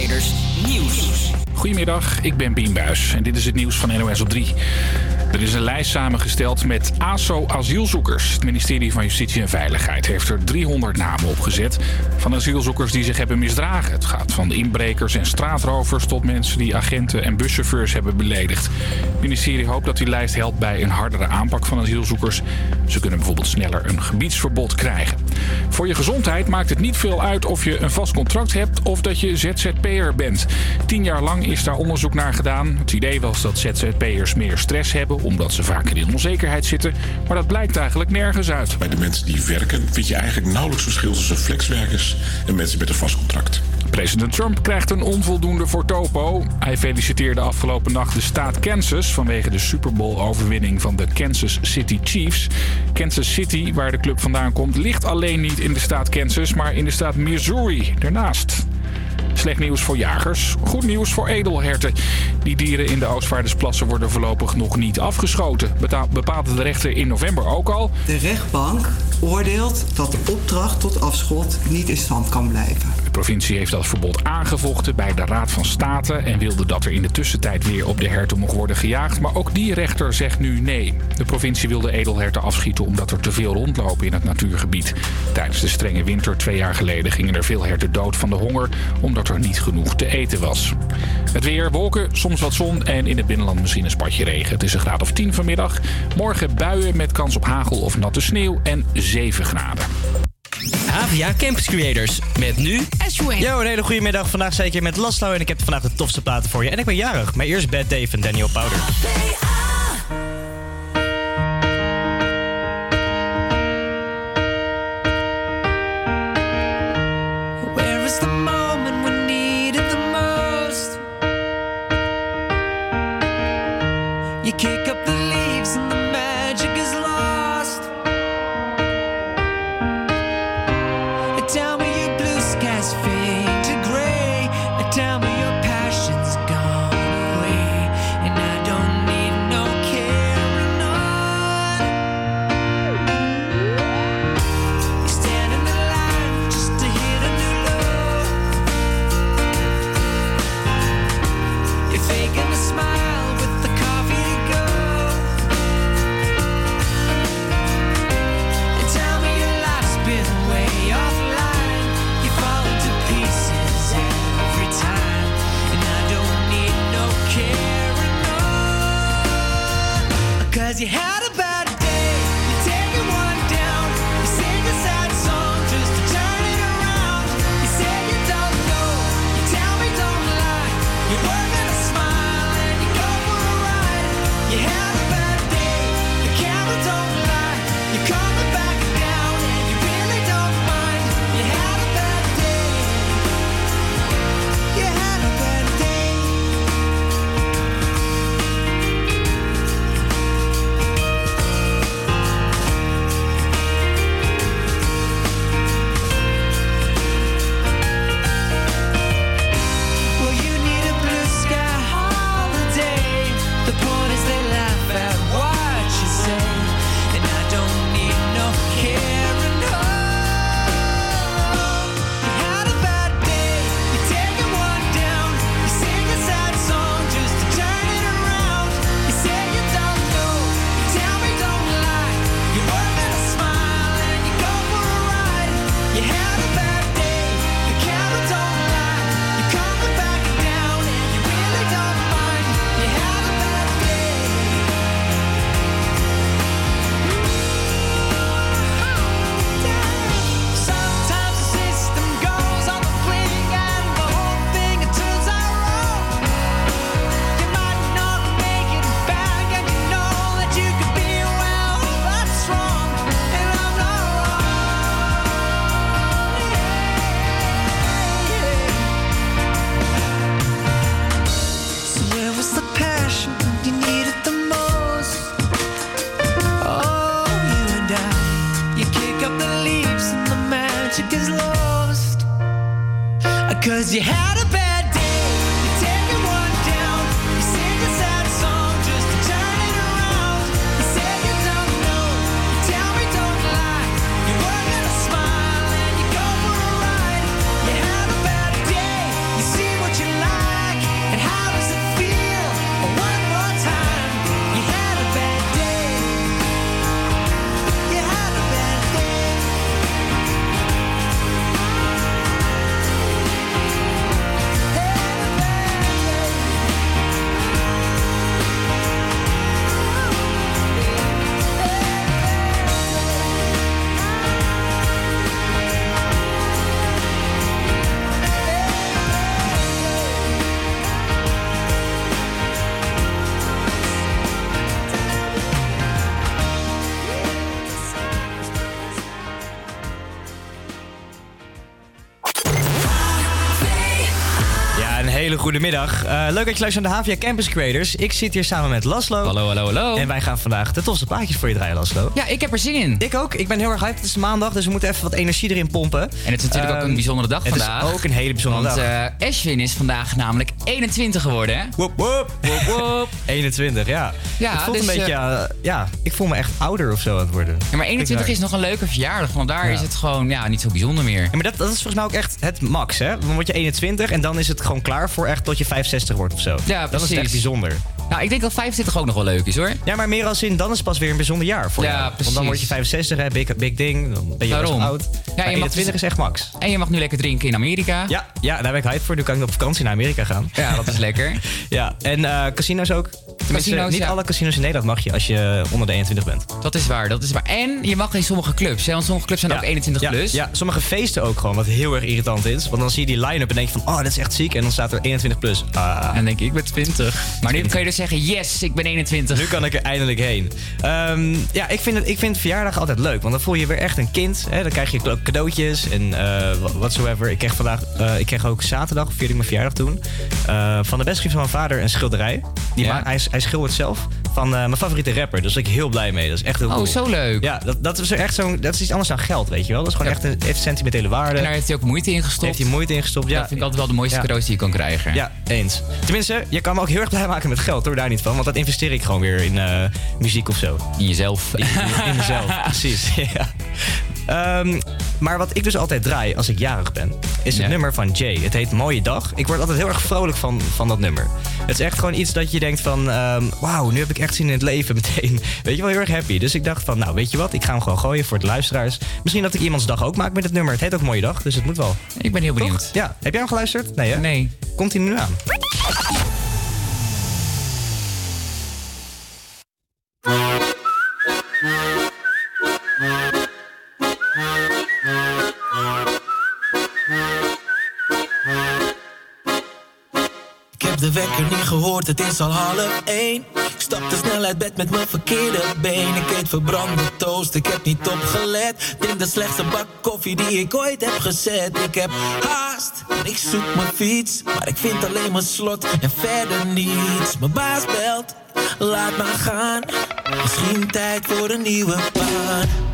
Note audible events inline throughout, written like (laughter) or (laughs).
Nieuws. Goedemiddag, ik ben Bien Buis en dit is het nieuws van NOS op 3. Er is een lijst samengesteld met ASO-asielzoekers. Het ministerie van Justitie en Veiligheid heeft er 300 namen opgezet... van asielzoekers die zich hebben misdragen. Het gaat van inbrekers en straatrovers tot mensen die agenten en buschauffeurs hebben beledigd. Het ministerie hoopt dat die lijst helpt bij een hardere aanpak van asielzoekers. Ze kunnen bijvoorbeeld sneller een gebiedsverbod krijgen. Voor je gezondheid maakt het niet veel uit of je een vast contract hebt of dat je ZZP'er bent. Tien jaar lang is daar onderzoek naar gedaan. Het idee was dat ZZP'ers meer stress hebben omdat ze vaker in onzekerheid zitten. Maar dat blijkt eigenlijk nergens uit. Bij de mensen die werken vind je eigenlijk nauwelijks verschil tussen flexwerkers en mensen met een vast contract. President Trump krijgt een onvoldoende voor Topo. Hij feliciteerde afgelopen nacht de staat Kansas vanwege de Super Bowl-overwinning van de Kansas City Chiefs. Kansas City, waar de club vandaan komt, ligt alleen niet in de staat Kansas, maar in de staat Missouri daarnaast. Slecht nieuws voor jagers, goed nieuws voor edelherten. Die dieren in de Oostvaardersplassen worden voorlopig nog niet afgeschoten. Beta- bepaalde de rechter in november ook al. De rechtbank oordeelt dat de opdracht tot afschot niet in stand kan blijven. De provincie heeft dat verbod aangevochten bij de Raad van State en wilde dat er in de tussentijd weer op de herten mocht worden gejaagd. Maar ook die rechter zegt nu nee. De provincie wilde edelherten afschieten omdat er te veel rondlopen in het natuurgebied. Tijdens de strenge winter twee jaar geleden gingen er veel herten dood van de honger omdat er niet genoeg te eten was. Het weer, wolken, soms wat zon en in het binnenland misschien een spatje regen. Het is een graad of 10 vanmiddag. Morgen buien met kans op hagel of natte sneeuw en 7 graden. Havia Campus Creators. Met nu Yo, een hele goede middag. Vandaag ik hier met Laszlo en ik heb vandaag de tofste platen voor je. En ik ben jarig, maar eerst Bad Dave en Daniel Powder. Hele goede middag. Eh, leuk dat je luistert naar de HVA Campus Creators. Ik zit hier samen met Laslo. Hallo, hallo, hallo. En wij gaan vandaag de tofste plaatjes voor je draaien, Laslo. Ja, ik heb er zin in. Ik ook. Ik ben heel erg hyped. Het is maandag, dus we moeten even wat energie erin pompen. En het is natuurlijk ook Ehm, een bijzondere dag Het vandaag. is ook een hele bijzondere Want dag. eh Ashwin is vandaag namelijk 21 geworden, hè? Woep. Woep, woep. 21, (laughs) ja. Ja, het voelt dus, een beetje, eh, eh, ja, ik voel me echt ouder of zo aan het worden. Ja, maar 21 is nog een leuke verjaardag. Vandaar Ja. is het gewoon ja, niet zo bijzonder meer. Ja, maar dat, dat is volgens mij ook echt het max, hè? Dan word je 21 en dan is het gewoon klaar voor echt tot je 65 wordt of zo. Ja, Dan is het precies. echt bijzonder. Nou, ik denk dat 25 ook nog wel leuk is, hoor. Ja, maar meer als in, dan is het pas weer een bijzonder jaar voor Ja, jou. Want precies. dan word je 65, hè, big, big ding. Dan ben je Daarom. oud. Ja, maar je mag 21 dus- is echt max. En je mag nu lekker drinken in Amerika. Ja, ja, daar ben ik hype voor. Nu kan ik op vakantie naar Amerika gaan. Ja, dat is lekker. (laughs) Ja, en eh, casino's ook. Tenminste, niet ja. alle casinos in Nederland mag je als je onder de 21 bent. Dat is waar, dat is waar. En je mag in sommige clubs, hè? Want sommige clubs zijn ook 21 ja, plus. Ja, sommige feesten ook gewoon, wat heel erg irritant is. Want dan zie je die line-up en denk je van, oh, dat is echt ziek. En dan staat er 21 plus. Ah. En dan denk ik, ik ben 20. Maar nu kun je dus zeggen, yes, ik ben 21. Nu kan ik er eindelijk heen. Ehm, ja, ik vind, het, ik vind verjaardag altijd leuk. Want dan voel je je weer echt een kind. Hè? Dan krijg je ook cadeautjes en eh whatsoever. Ik kreeg vandaag, eh, ik kreeg ook zaterdag, vierde ik mijn verjaardag toen. eh, van de beste vriend van mijn vader een schilderij. Die Ja. ma- hij, hij schildert zelf. Van eh, mijn favoriete rapper. Dus daar ben ik heel blij mee. Dat is echt heel Oh, cool. zo leuk. Ja, dat, dat is echt zo'n. Dat is iets anders dan geld, weet je wel. Dat is gewoon Ja. echt een heeft sentimentele waarde. En daar heeft hij ook moeite in gestopt. heeft hij moeite in gestopt. Ja, Dat vind ik altijd wel de mooiste Ja. cadeaus die je kan krijgen. ja, eens. Tenminste, je kan me ook heel erg blij maken met geld, hoor. Daar niet van. Want dat investeer ik gewoon weer in eh, muziek of zo. In jezelf. In, in mezelf, (laughs) precies. (laughs) Ja. Ehm, maar wat ik dus altijd draai als ik jarig ben, is het Ja. nummer van Jay. Het heet Mooie Dag. Ik word altijd heel erg vrolijk van, van dat nummer. Het is echt gewoon iets dat je denkt van... ehm, wauw, nu heb ik echt zin in het leven (laughs) meteen. Weet je wel, heel erg happy. Dus ik dacht van, nou, weet je wat? Ik ga hem gewoon gooien voor de luisteraars. Misschien dat ik iemands dag ook maak met het nummer. Het heet ook Mooie Dag, dus het moet wel. Ik ben heel Toch? benieuwd. Ja. Heb jij hem geluisterd? Nee, hè? Nee. Komt hij nu aan? Gehoord, het is al half één. Ik stapte snel uit bed met mijn verkeerde been. Ik eet verbrande toast, ik heb niet opgelet. Drink de slechtste bak koffie die ik ooit heb gezet. Ik heb haast ik zoek mijn fiets. Maar ik vind alleen mijn slot en verder niets. Mijn baas belt, laat maar gaan. Misschien tijd voor een nieuwe baan.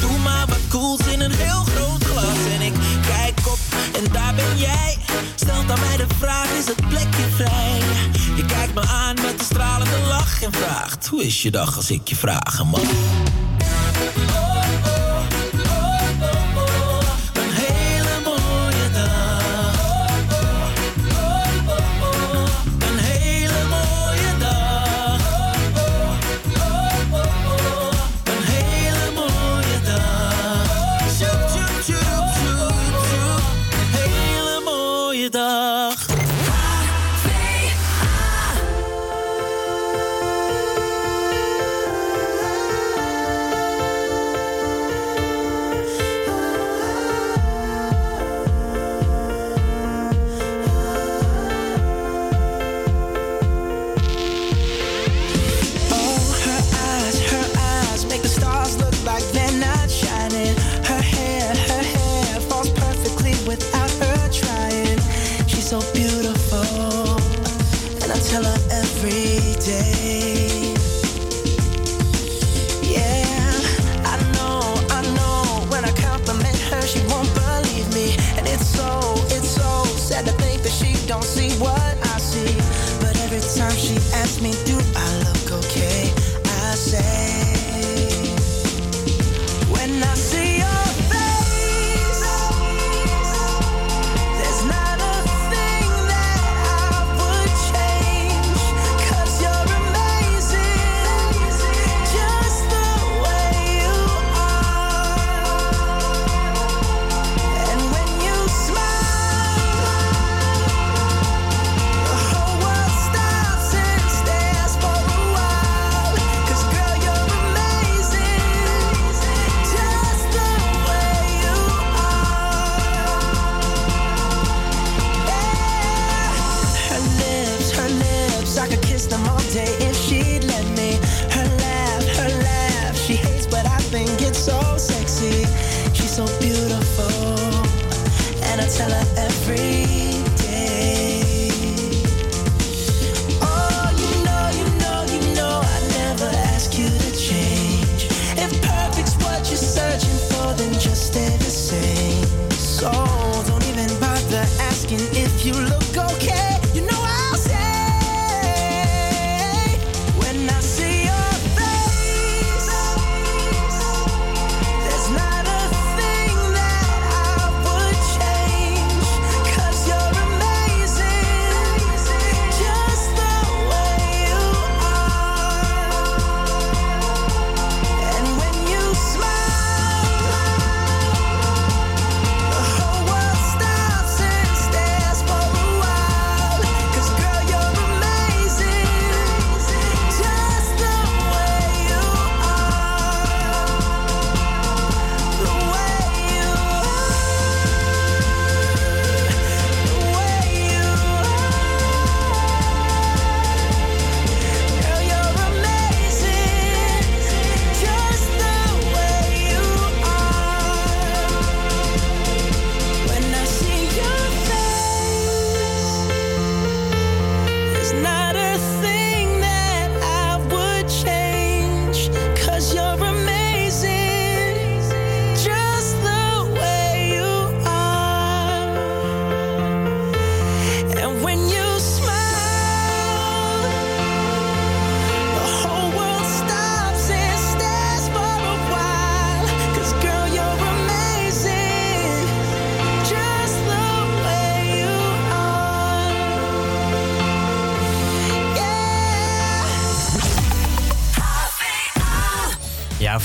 Doe maar wat cools in een heel groot glas. En ik kijk op en daar ben jij. Stelt aan mij de vraag, is het plekje vrij? Je kijkt me aan met een stralende lach en vraagt, hoe is je dag als ik je vragen mag?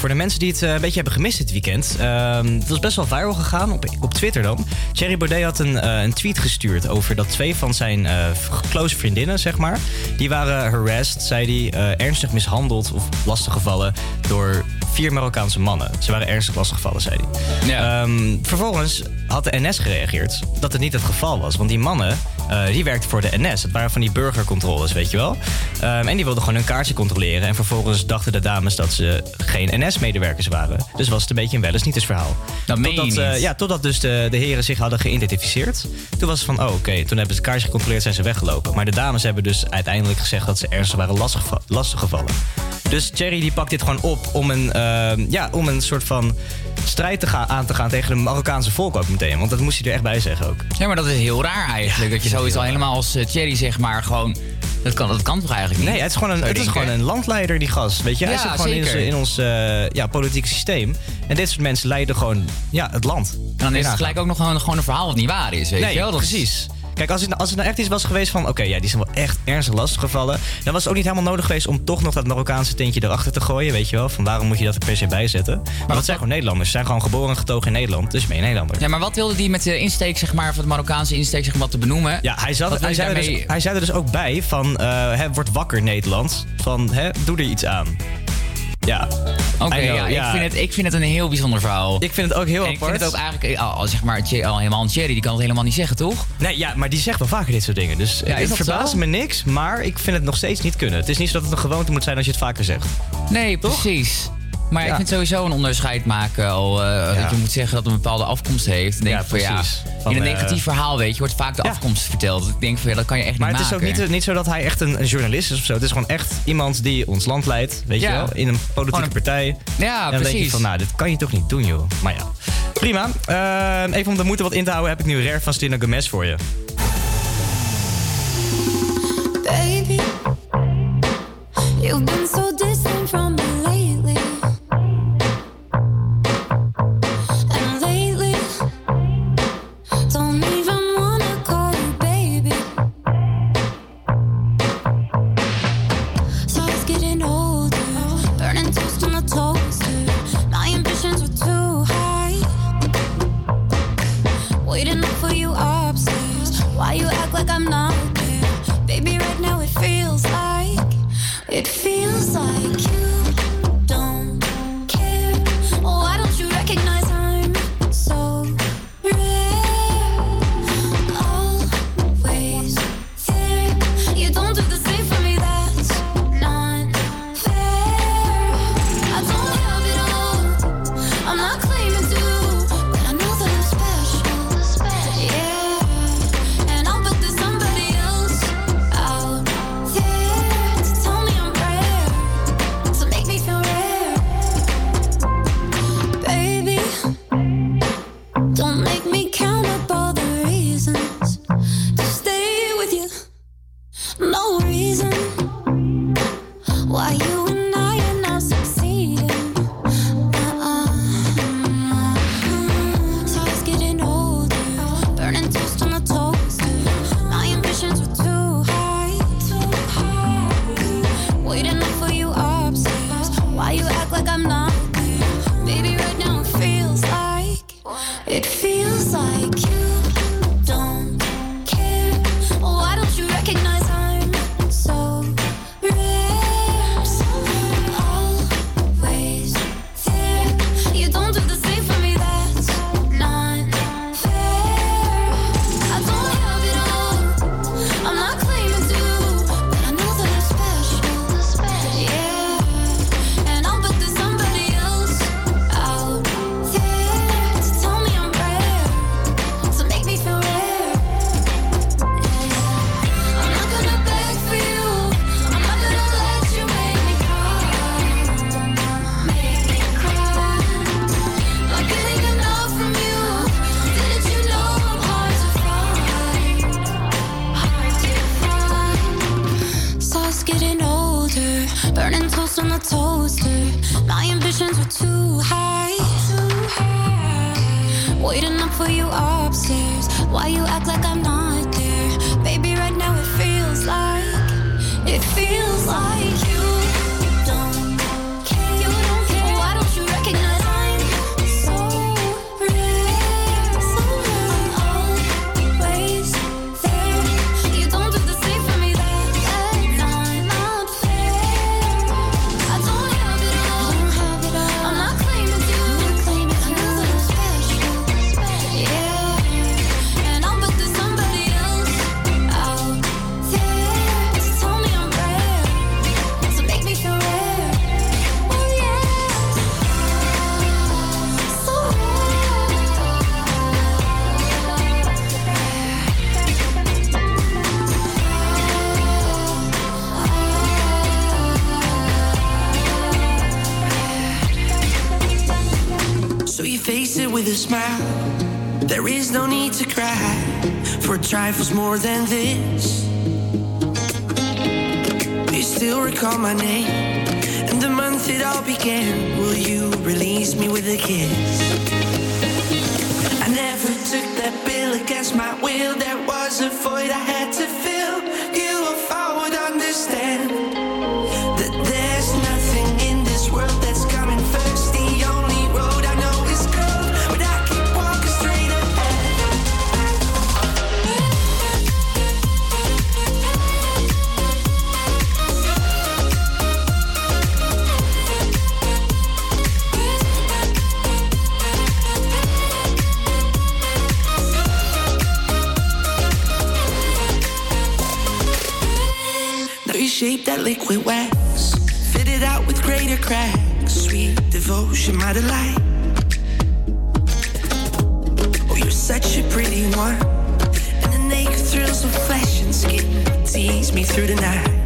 Voor de mensen die het eh, een beetje hebben gemist dit weekend. ehm het was best wel viral gegaan op, op Twitter dan. Thierry Baudet had een, eh, een tweet gestuurd over dat twee van zijn eh, close vriendinnen, zeg maar... die waren harassed, zei hij, ernstig mishandeld of lastiggevallen... door vier Marokkaanse mannen. Ze waren ernstig lastiggevallen, zei hij. Ehm, vervolgens had de NS gereageerd dat het niet het geval was. Want die mannen, eh, die werkten voor de NS. Het waren van die burgercontroles, weet je wel. Ehm, en die wilden gewoon hun kaartje controleren. En vervolgens dachten de dames dat ze geen NS-medewerkers waren. Dus was het een beetje een wel eens niet eens verhaal. Dat meen totdat, niet. ja, totdat dus de, de heren zich hadden geïdentificeerd. Toen was het van, oh oké, toen hebben ze het kaartje gecontroleerd, zijn ze weggelopen. Maar de dames hebben dus uiteindelijk gezegd dat ze ernstig waren lastiggevallen. lastiggevallen. Dus Thierry die pakt dit gewoon op om een, ehm, ja, om een soort van strijd te gaan, aan te gaan tegen de Marokkaanse volk ook meteen. Want dat moest hij er echt bij zeggen ook. Ja, maar dat is heel raar eigenlijk. dat je zoiets al helemaal als eh, Thierry zeg maar gewoon... Dat kan, dat kan toch eigenlijk niet? Nee, het is gewoon een, je het is gewoon een landleider, die gast. Weet je, hij Ja, zit gewoon in, zeker. in ons eh, ja, politieke systeem. En dit soort mensen leiden gewoon ja, het land. En dan is het gelijk ook nog gewoon, gewoon een verhaal wat niet waar is, weet nee, je wel? Dat is- precies. Kijk, als het, als het nou echt iets was geweest van... oké, ja, die zijn wel echt ernstig lastig gevallen... dan was het ook niet helemaal nodig geweest om toch nog dat Marokkaanse tintje erachter te gooien. Weet je wel, van waarom moet je dat er per se bij zetten? Maar dat zijn gewoon Nederlanders. Ze zijn gewoon geboren en getogen in Nederland. Dus ben je Nederlander. Ja, maar wat wilde die met de insteek, zeg maar, van de Marokkaanse insteek, zeg maar, wat te benoemen? Ja, hij, zat, hij, zei er daarmee- dus, hij zei er dus ook bij van... eh hè, word wakker Nederland. Van, hè, doe er iets aan. Ja. Oké, ja, Ik, vind het, ik vind het een heel bijzonder verhaal. Ik vind het ook heel en ik apart. vind het ook eigenlijk, al, zeg maar, al helemaal Thierry, die kan het helemaal niet zeggen, toch? Nee, ja, maar die zegt wel vaker dit soort dingen. Dus Ja, het verbaast me niks, maar ik vind het nog steeds niet kunnen. Het is niet zo dat het een gewoonte moet zijn als je het vaker zegt. Nee, precies. Maar ik vind sowieso een onderscheid maken al. Uh. Dat je moet zeggen dat het een bepaalde afkomst heeft. Denk ja, van, precies. Ja, in een eh, negatief verhaal, weet je, wordt vaak de afkomst verteld. Dus ik denk van, ja, dat kan je echt niet maken. Maar het is ook niet, niet zo dat hij echt een, journalist is of zo. Het is gewoon echt iemand die ons land leidt, weet je wel, in een politieke partij. Ja, en dan precies. denk je van, nou, dit kan je toch niet doen, joh. Maar ja, prima. Ehm, even om de moeite wat in te houden, heb ik nu Rare van Stina Gomez voor je. Baby, you've been so Why you act like I'm not there? Baby, right now it feels like, it feels like. trifles more than this. You still recall my name and the month it all began. Will you release me with a kiss? I never took that bill against my will. There was a void I had to fill. liquid wax. Fit it out with greater cracks. Sweet devotion, my delight. Oh, you're such a pretty one. And the naked thrills of flesh and skin tease me through the night.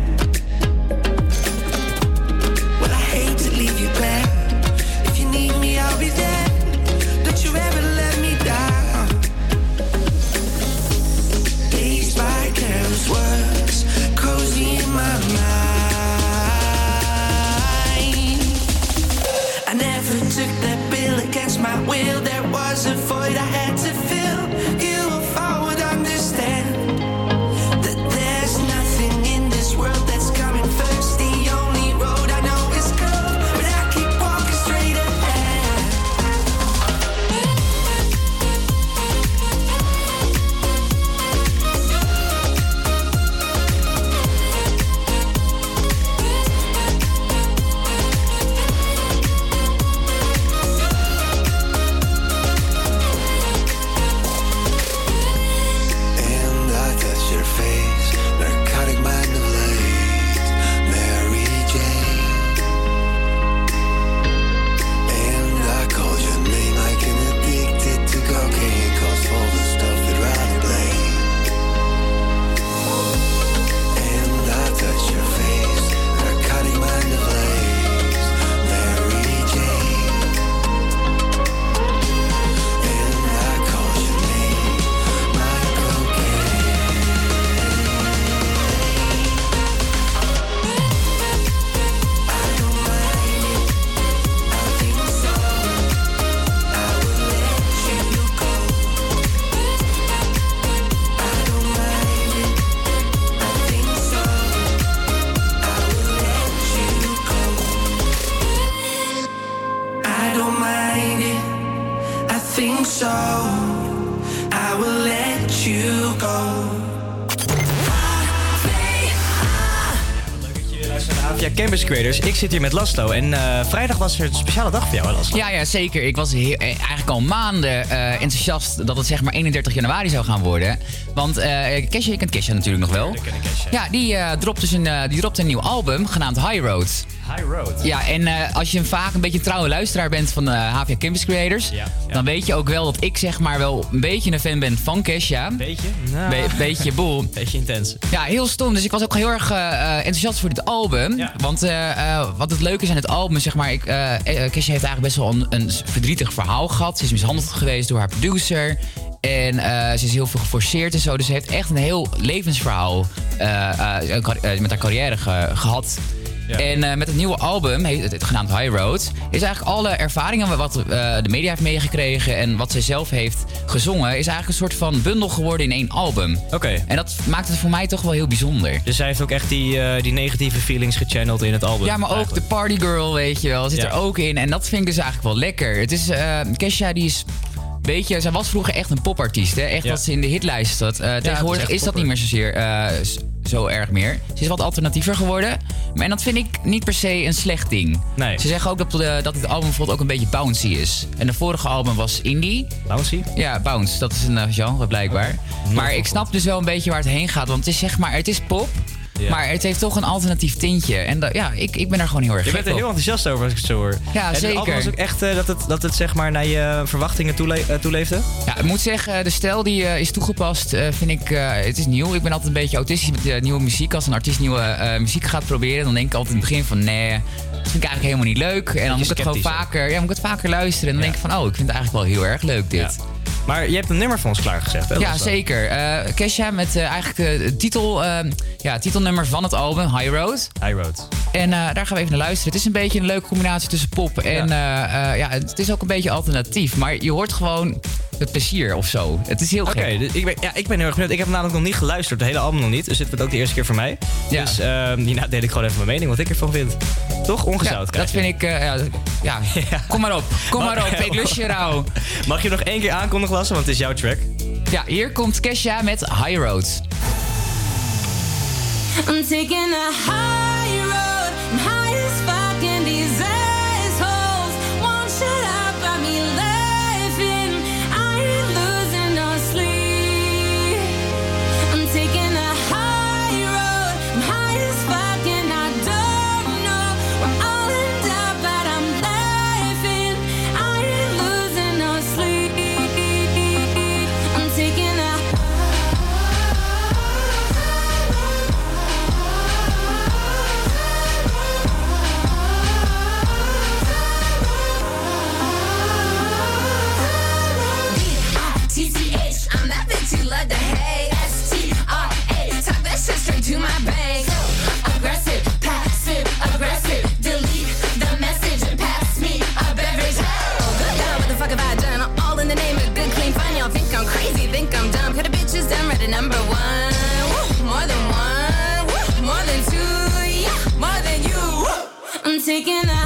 Campus Creators. Ik zit hier met Laslo. En eh, vrijdag was er een speciale dag voor jou, hè, Laslo? Ja, ja, zeker. Ik was heel- eh, eigenlijk al maanden eh, enthousiast dat het zeg maar 31 januari zou gaan worden. Want eh Kesha, je kent Kesha natuurlijk nog wel. Ja, die, eh dropt dus een, eh, die dropt een nieuw album genaamd High Road. High Road. Ja, en als je vaak een beetje een trouwe luisteraar bent van HVA Campus Creators... dan weet je ook wel dat ik zeg maar wel een beetje een fan ben van Kesha. Beetje? Nou. Be- beetje (laughs) boel. Beetje intens. Ja, heel stom. Dus ik was ook heel erg enthousiast voor dit album. Want wat het leuke is aan het album, zeg maar... Ik, Kesha heeft eigenlijk best wel een, een verdrietig verhaal gehad. Ze is mishandeld geweest door haar producer. En eh, ze is heel veel geforceerd en zo. Dus ze heeft echt een heel levensverhaal eh, eh, met haar carrière ge- gehad. En met het nieuwe album, heet het, genaamd High Road, is eigenlijk alle ervaringen wat de media heeft meegekregen en wat zij zelf heeft gezongen, is eigenlijk een soort van bundel geworden in één album. Oké. En dat maakt het voor mij toch wel heel bijzonder. Dus zij heeft ook echt die, die negatieve feelings gechanneld in het album. Ja, maar ook de party girl, weet je wel, zit Ja. er ook in. En dat vind ik dus eigenlijk wel lekker. Het is, Kesha, die is... Weet je, zij was vroeger echt een popartiest. Hè? Echt Ja. dat ze in de hitlijst zat. Eh, tegenwoordig is dat niet meer zozeer eh, zo erg meer. Ze is wat alternatiever geworden. Maar en dat vind ik niet per se een slecht ding. Nee. Ze zeggen ook dat, de, dat het album bijvoorbeeld ook een beetje bouncy is. En de vorige album was indie. Bouncy? Ja, bounce. Dat is een eh, genre blijkbaar. Maar ik snap dus wel een beetje waar het heen gaat. Want het is zeg maar, het is pop. Ja. Maar het heeft toch een alternatief tintje. En dat- ja, ik, ik ben er gewoon heel erg Je bent er op. heel enthousiast over als ik het zo hoor. Ja, en zeker. was ook echt eh, dat, het, dat het zeg maar naar je verwachtingen toele eh, toeleefde? Ja, ik moet zeggen, de stijl die eh, is toegepast, eh, vind ik, eh, het is nieuw. Ik ben altijd een beetje autistisch met eh, nieuwe muziek. Als een artiest nieuwe eh, muziek gaat proberen, dan denk ik altijd in het begin van, nee, dat vind ik eigenlijk helemaal niet leuk. En dan moet ik het gewoon vaker, ja, moet ik het vaker luisteren. En dan denk ik van, oh, ik vind het eigenlijk wel heel erg leuk dit. Maar je hebt een nummer van ons klaargezet, hè? Ja, zeker. Eh Kesha met eh, eigenlijk eh, het titel, eh, ja, titelnummer van het album, High Road. High Road. En eh, daar gaan we even naar luisteren. Het is een beetje een leuke combinatie tussen pop en ja. ja, het is ook een beetje alternatief. Maar je hoort gewoon het plezier of zo. Het is heel Oké, gek. dus ik ben, ja, ik ben heel erg benieuwd. Ik heb namelijk nog niet geluisterd, het hele album nog niet. Dus dit wordt ook de eerste keer voor mij. Ja. Dus ehm hierna deel ik gewoon even mijn mening, wat ik ervan vind. Toch? Ongezout Ja, dat vind ik, eh, ja, (laughs) ja. kom maar op. Kom maar op, ik lust je rauw. (laughs) Mag je nog één keer aankondigen, Lasse, want het is jouw track. Ja, hier komt Kesha met High Road. I'm taking a high think I'm dumb. Cause the bitch is dumb, ready number one. Woo, more than one, woo, more than two, yeah, more than you. Woo. I'm taking out.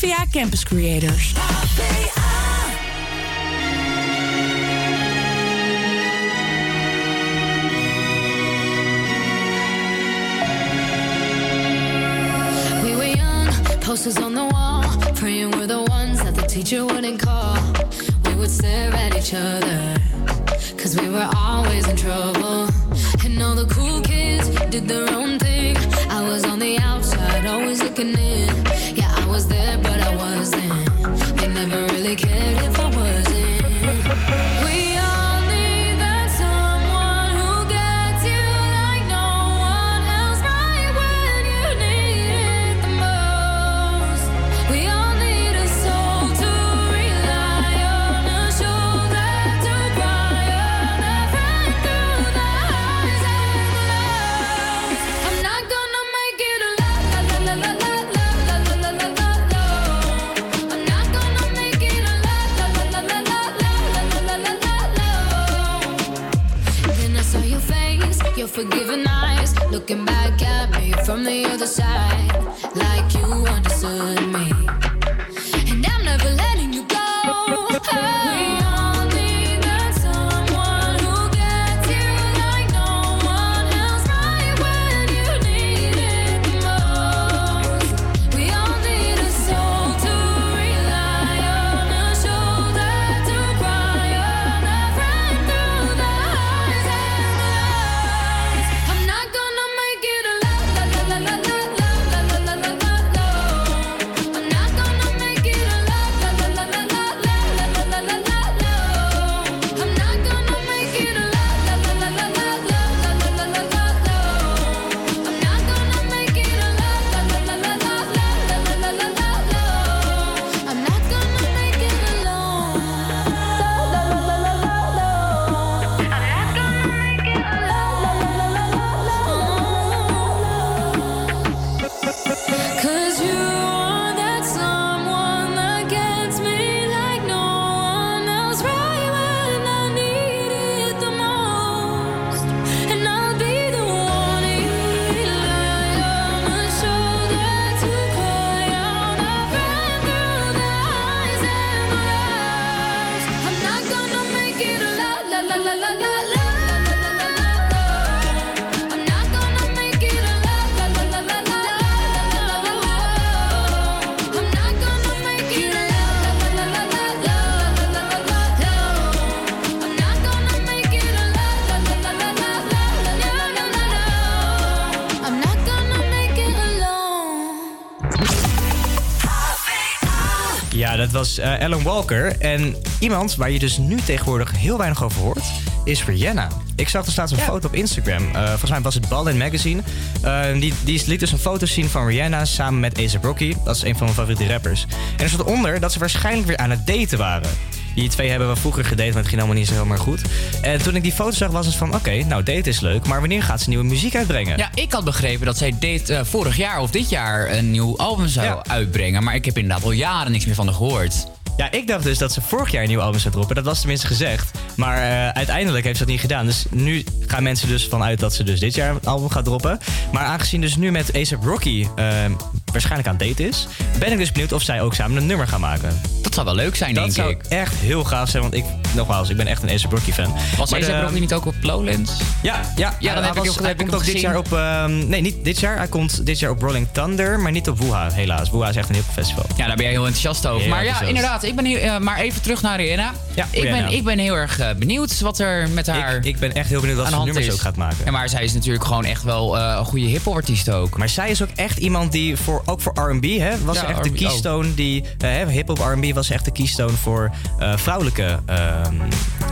via Campus Creators. was uh, Alan Walker. En iemand waar je dus nu tegenwoordig heel weinig over hoort, is Rihanna. Ik zag er staat een foto op Instagram. Eh, volgens mij was het Ballin Magazine. Eh, die, die liet dus een foto zien van Rihanna samen met Azer Rocky. Dat is een van mijn favoriete rappers. En er stond onder dat ze waarschijnlijk weer aan het daten waren. Die twee hebben we vroeger gedate, maar het ging allemaal niet zo helemaal goed. En toen ik die foto zag, was het van: oké, nou, date is leuk, maar wanneer gaat ze nieuwe muziek uitbrengen? Ja, ik had begrepen dat zij date eh, vorig jaar of dit jaar een nieuw album zou uitbrengen. Maar ik heb inderdaad al jaren niks meer van haar gehoord. Ja, ik dacht dus dat ze vorig jaar een nieuw album zou droppen. Dat was tenminste gezegd. Maar eh, uiteindelijk heeft ze dat niet gedaan. Dus nu gaan mensen dus vanuit dat ze dus dit jaar een album gaat droppen. Maar aangezien dus nu met ASAP Rocky ehm, waarschijnlijk aan het date is... ben ik dus benieuwd of zij ook samen een nummer gaan maken. Dat zou wel leuk zijn, dat denk zou ik. echt heel gaaf zijn. Want ik, nogmaals, ik ben echt een A$AP Rocky fan. Was de- Rocky niet ook op Lowlands? Ja, ja, Ja, dan hij heb ik hem- hij komt ook dit jaar op... ehm, nee, niet dit jaar. Hij komt dit jaar op Rolling Thunder, maar niet op Wuha, helaas. Wuha is echt een heel festival. Ja, daar ben jij heel enthousiast over. Heel maar ja, inderdaad. Ik ben heel, eh, maar even terug naar Rihanna. Ja, ik, ben, ik ben heel erg eh, benieuwd wat er met haar Ik, ik ben echt heel benieuwd wat hand nummers is. ook gaat maken. Ja, maar zij is natuurlijk gewoon echt wel eh, een goede hip-hop-artiest ook. Maar zij is ook echt iemand die voor, ook voor R&B, hè, was Ja, ze echt de R&B, keystone die, eh, hip-hop R&B was ze echt de keystone voor vrouwelijke ehm,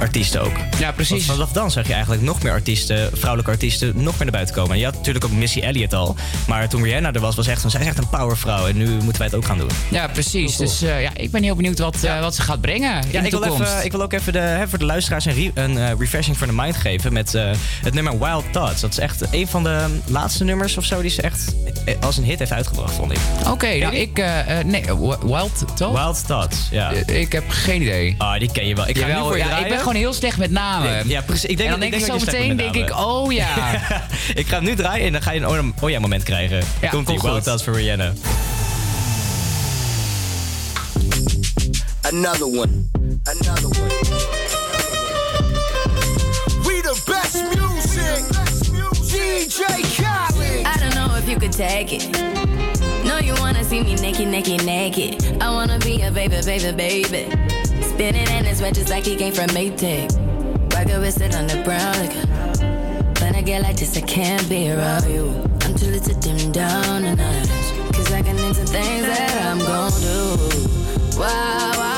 artiesten ook. Ja, precies. Want vanaf dan zag je eigenlijk nog meer artiesten, vrouwelijke artiesten, nog meer naar buiten komen. En je had natuurlijk ook Missy Elliott al, maar toen Rihanna er was, was echt, van, zij is echt een powervrouw en nu moeten wij het ook gaan doen. Ja, precies. Dus eh, ja, ik ben heel benieuwd wat, eh, wat ze gaat brengen in Ja, ik wil, even, ik wil ook even de, hè, voor de luisteraars een, re- een eh, refreshing for the mind geven met het nummer Wild Thoughts. Dat is echt een van de laatste nummers of zo die ze echt als een hit heeft uitgebracht, vond ik. Oké, nou ik... nee, Wild Thoughts? Wild Thoughts, ja. Ik heb geen idee. Ah, die ken je wel. Ik ga Jawel, nu voor je ja, draaien. ik ben gewoon heel slecht met namen. Ja, precies. Ik denk, en dan ik denk ik, zo meteen, denk ik, oh ja. (laughs) ik ga hem nu draaien en dan ga je een oh, ja moment krijgen. Ja, Komt die komt Wild goed. Thoughts voor Rihanna. Another one. Another one. We the best music. DJ Khaled. I don't know if you could take it. No, you wanna see me naked, naked, naked. I wanna be a baby, baby, baby. Spinning in his red just like he came from Maytag. Rocket with it on the brown like When I get like this, I can't be around you. I'm too little to dim down the night. Cause I can into things that I'm gon' do. Wow. Wow,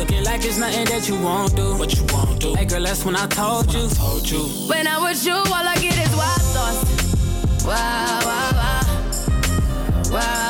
looking like it's nothing that you won't do. What you won't do. Hey girl, that's when I told you. I Told you. When I'm with you, all I get is wild thoughts. Wow, wow, wow. Wow, wow,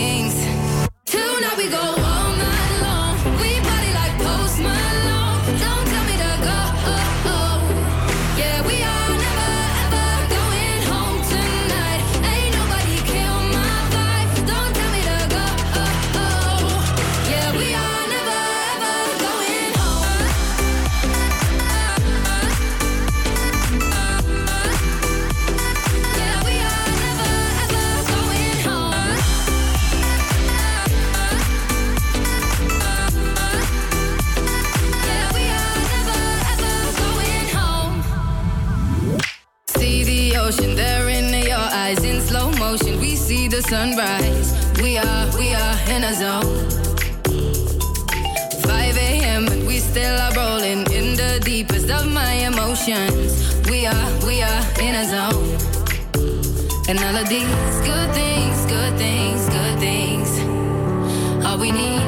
Zone. And all of these good things, good things, good things. All we need,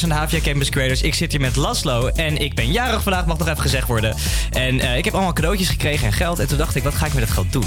Je naar de HVA Campus Creators. Ik zit hier met Laslo en ik ben jarig vandaag, mag nog even gezegd worden. En eh, ik heb allemaal cadeautjes gekregen en geld. En toen dacht ik, wat ga ik met dat geld doen?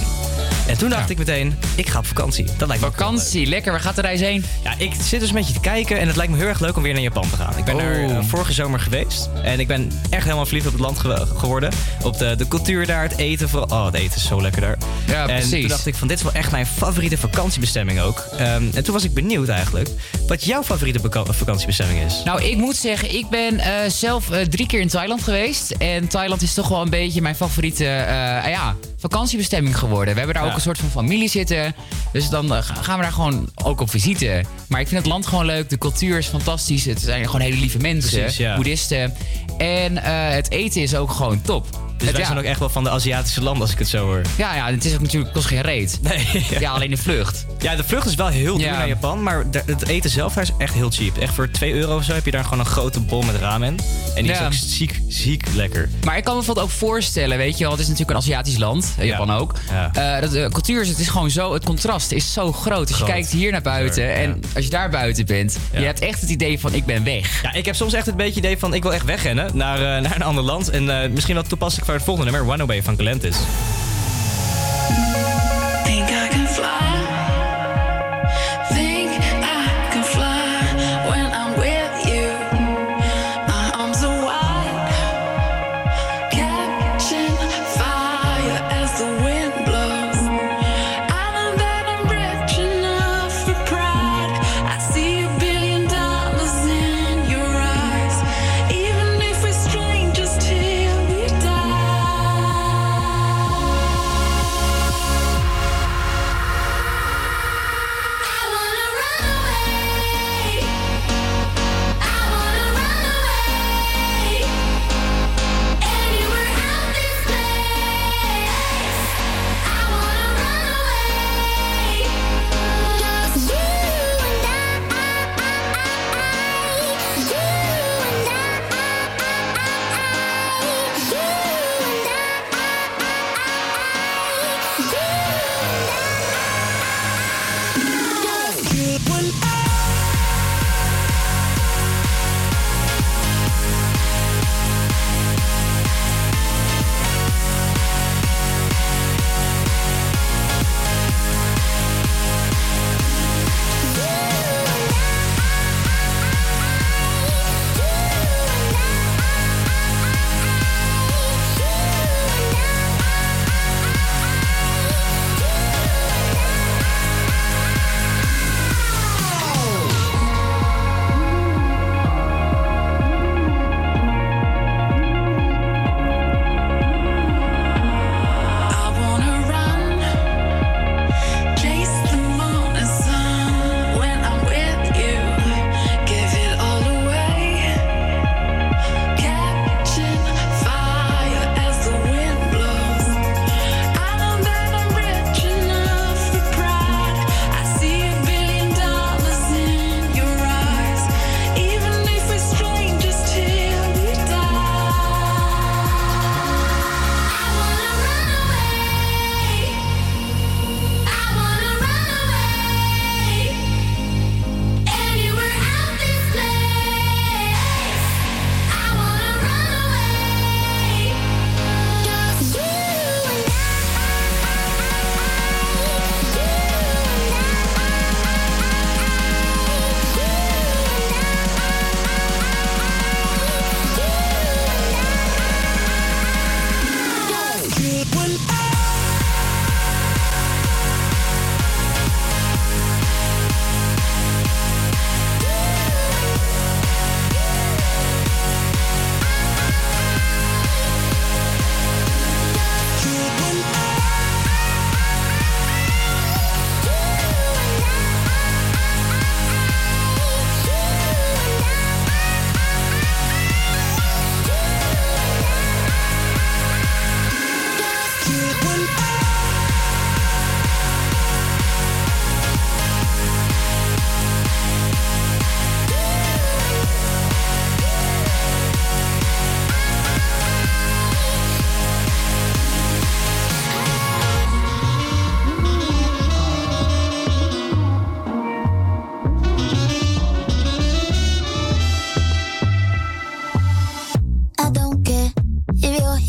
En toen dacht ik meteen, ik ga op vakantie. Dat lijkt me Vakantie, lekker. Waar gaat de reis heen? Ja, ik zit dus een beetje te kijken en het lijkt me heel erg leuk om weer naar Japan te gaan. Ik ben Oh. er eh, vorige zomer geweest en ik ben echt helemaal verliefd op het land ge- geworden. Op de, de cultuur daar, het eten vooral. Oh, het eten is zo lekker daar. Ja, en precies. toen dacht ik van, dit is wel echt mijn favoriete vakantiebestemming ook. Ehm, en toen was ik benieuwd eigenlijk wat jouw favoriete vakantiebestemming is. Nou, ik moet zeggen, ik ben eh, zelf eh, drie keer in Thailand geweest. En Thailand is toch wel een beetje mijn favoriete eh, ja, vakantiebestemming geworden. We hebben daar Ja. ook een soort van familie zitten. Dus dan ga- gaan we daar gewoon ook op visite. Maar ik vind het land gewoon leuk. De cultuur is fantastisch. Het zijn gewoon hele lieve mensen. Precies, ja. Boeddhisten. En het eten is ook gewoon top. Dus Het- wij zijn ook echt wel van de Aziatische landen als ik het zo hoor. Ja, ja, het is ook natuurlijk kost geen reet. Nee. (laughs) Ja, alleen de vlucht. Ja, de vlucht is wel heel duur naar Japan, maar het eten zelf daar is echt heel cheap. Echt voor 2 euro of zo heb je daar gewoon een grote bol met ramen. En die is ook ziek, ziek lekker. Maar ik kan me bijvoorbeeld ook voorstellen, weet je wel, het is natuurlijk een Aziatisch land, eh, Japan ook. Eh, dat, de cultuur is, het is gewoon zo, het contrast is zo groot. Als je kijkt hier naar buiten en als je daar buiten bent, je hebt echt het idee van ik ben weg. Ja, ik heb soms echt het beetje idee van ik wil echt wegrennen naar, eh, naar een ander land. En eh, misschien wel toepasselijk voor het volgende nummer, One Away van Galantis.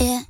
Yeah.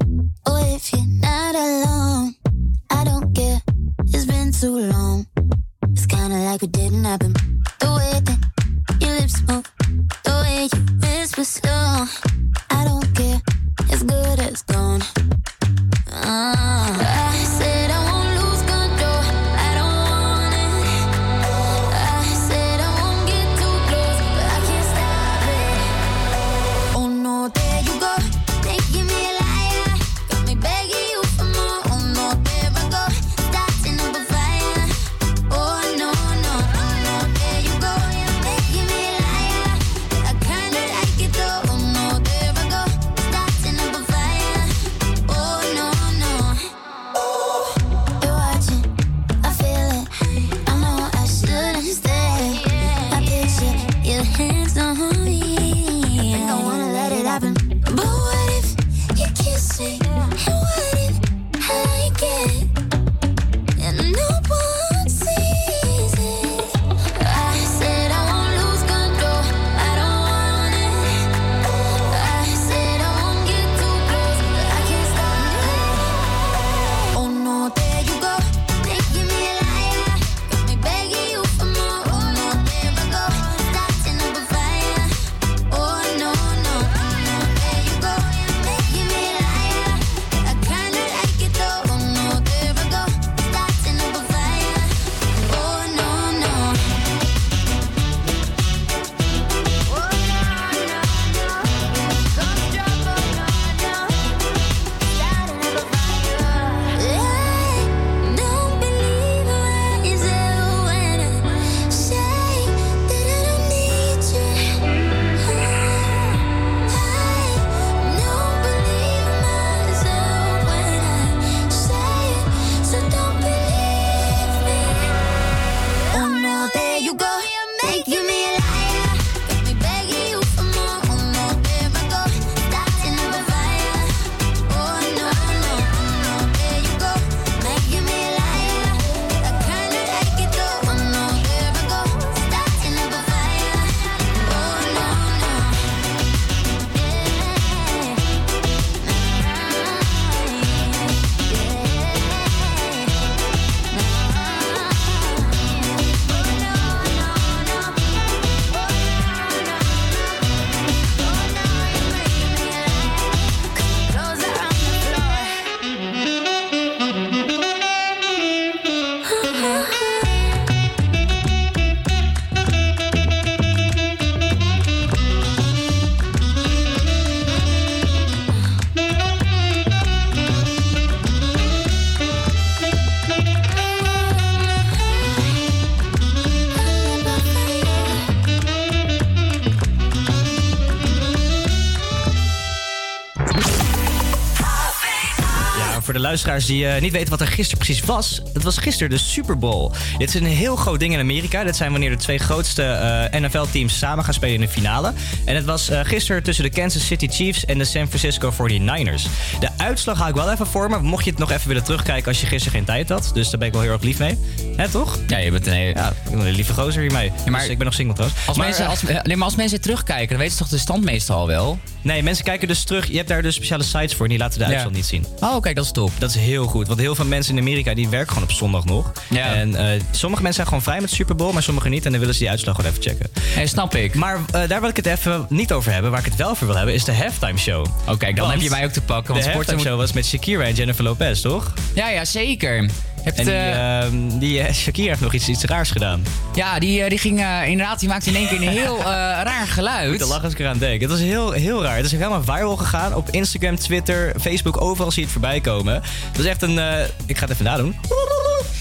Luisteraars die eh, niet weten wat er gisteren precies was. Het was gisteren de Super Bowl. Dit is een heel groot ding in Amerika. Dit zijn wanneer de twee grootste eh, NFL-teams samen gaan spelen in de finale. En het was eh, gisteren tussen de Kansas City Chiefs en de San Francisco 49ers. De uitslag hou ik wel even voor me. Mocht je het nog even willen terugkijken als je gisteren geen tijd had. Dus daar ben ik wel heel erg lief mee. Hè, toch? Ja, je bent een hele... Ja, een lieve gozer hiermee. maar- Dus ik ben nog single trouwens. Als, Maar, mensen, eh, als, (laughs) nee, maar als mensen terugkijken, dan weten ze toch de stand meestal al wel? Nee, mensen kijken dus terug. Je hebt daar dus speciale sites voor en die laten de Ja. uitslag niet zien. Oh, kijk, dat is top. Dat is heel goed. Want heel veel mensen in Amerika die werken gewoon op zondag nog. Ja. En eh, sommige mensen zijn gewoon vrij met Super Bowl, maar sommigen niet. En dan willen ze die uitslag gewoon even checken. Nee, snap ik. Maar eh, daar wil ik het even niet over hebben. Waar ik het wel over wil hebben, is de halftime show. Oh, kijk, dan Want heb je mij ook te pakken. Want de halftime moet... show was met Shakira en Jennifer Lopez, toch? Ja, ja, zeker. Heb En die, eh, Shakira heeft nog iets, iets raars gedaan. Ja, die, eh, die ging inderdaad, die maakte in één keer een heel (laughs) raar Ik geluid. te lachen als ik eraan denk. Het was heel, heel raar. Het is helemaal viral gegaan. Op Instagram, Twitter, Facebook, overal zie je het voorbij komen. Het was echt een... ik ga het even nadoen.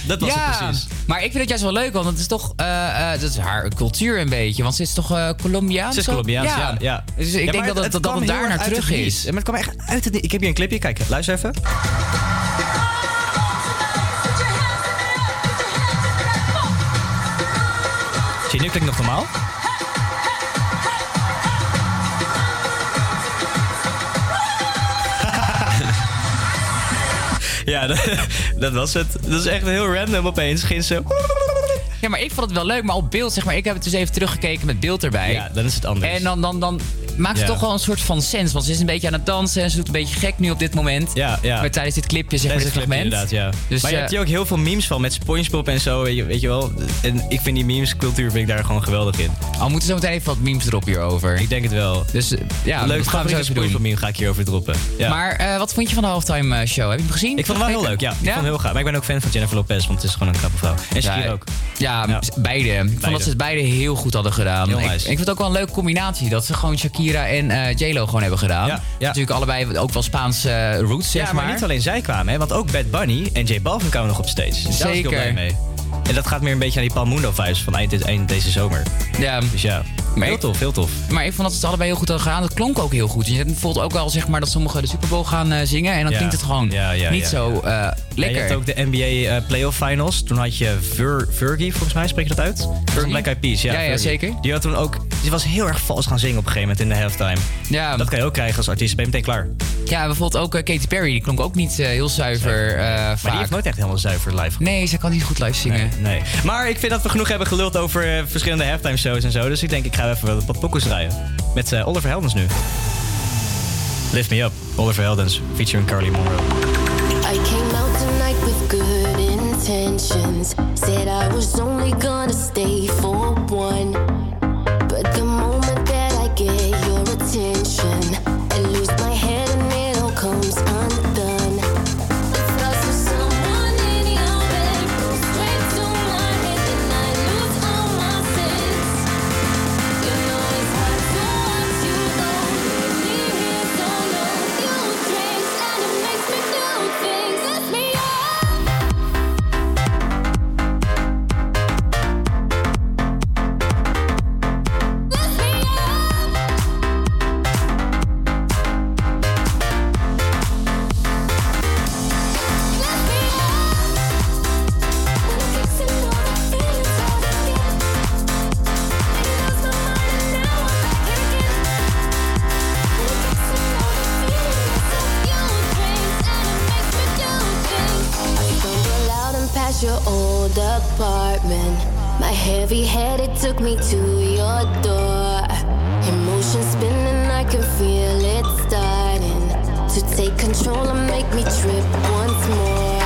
Dat was ja, het precies. maar ik vind het juist wel leuk, want het is toch, dat is haar cultuur een beetje. Want ze is toch eh Colombiaans? Ze is Colombiaans, ja. ja. Dus ik Ja, denk dat het, dat, heel daar naar terug is. Maar het kwam echt uit het. Ik heb hier een clipje. Kijk, luister even. Zie je, nu klinkt het nog normaal. (laughs) ja, dat, dat was het. Dat is echt heel random opeens. Ze... Ja, maar ik vond het wel leuk, maar op beeld, zeg maar, ik heb het dus even teruggekeken met beeld erbij. Ja, dan is het anders. En dan, dan, dan maakt het toch wel een soort van sens. Want ze is een beetje aan het dansen en ze doet een beetje gek nu op dit moment. Ja, ja. Maar tijdens dit clipje, zeg maar, dit fragment. inderdaad, ja. Dus, maar je eh, hebt hier ook heel veel memes van met Spongebob en zo, weet je, weet je wel. En ik vind die memescultuur vind ik daar gewoon geweldig in. Al moeten zo meteen even wat memes erop hierover. Ik denk het wel. Dus eh, ja, Leuk, gaan we zo. Spongebob meme ga ik hierover droppen. Ja. Maar eh, wat vond je van de halftime show? Heb je hem gezien? ik vond het wel heel leuk, ja. Ik vond het heel gaaf. Maar ik ben ook fan van Jennifer Lopez, want het is gewoon een knappe vrouw. En Shakira ook. Ja, beide. Ik vond dat ze het beide heel goed hadden gedaan. Ik, ik vind het ook wel een leuke combinatie. Dat ze gewoon Shakira en eh J-Lo gewoon hebben gedaan. Ja, ja. Natuurlijk allebei ook wel Spaanse eh, roots, zeg Ja, maar niet alleen zij kwamen, hè, want ook Bad Bunny en J Balvin kwamen nog op stage. Daar was ik heel Zeker. blij mee. En dat gaat meer een beetje aan die Palmundo vibes van eind, eind deze zomer. Ja. Dus ja, Maar heel tof, heel tof. Maar ik vond dat het allebei heel goed hadden gedaan. Het klonk ook heel goed. Je hebt bijvoorbeeld ook wel zeg maar, dat sommigen de Super Bowl gaan eh, zingen. En dan Ja. klinkt het gewoon Ja, ja, niet zo Lekker. je hebt ook de NBA eh, Playoff Finals. Toen had je Ver, Fergie, volgens mij, spreek je dat uit? Van Black Eyed Peas, ja. Ja, ja, Fergie. zeker. Die had toen ook... Die was heel erg vals gaan zingen op een gegeven moment in de halftime. Ja. Dat kan je ook krijgen als artiest. Ben je meteen klaar. Ja, bijvoorbeeld ook eh, Katy Perry. Die klonk ook niet eh, heel zuiver eh, Maar vaak. die heeft nooit echt helemaal zuiver live Nee, ze kan niet goed live zingen. Nee. Maar ik vind dat we genoeg hebben geluld over verschillende halftime shows en zo. Dus ik denk, ik ga even wat pokkels draaien. Met Oliver Heldens nu. Lift Me Up, Oliver Heldens, featuring Carly Monroe. Intentions. Said I was only gonna stay for one. Took me to your door. Emotions spinning, I can feel it starting to take control and make me trip once more.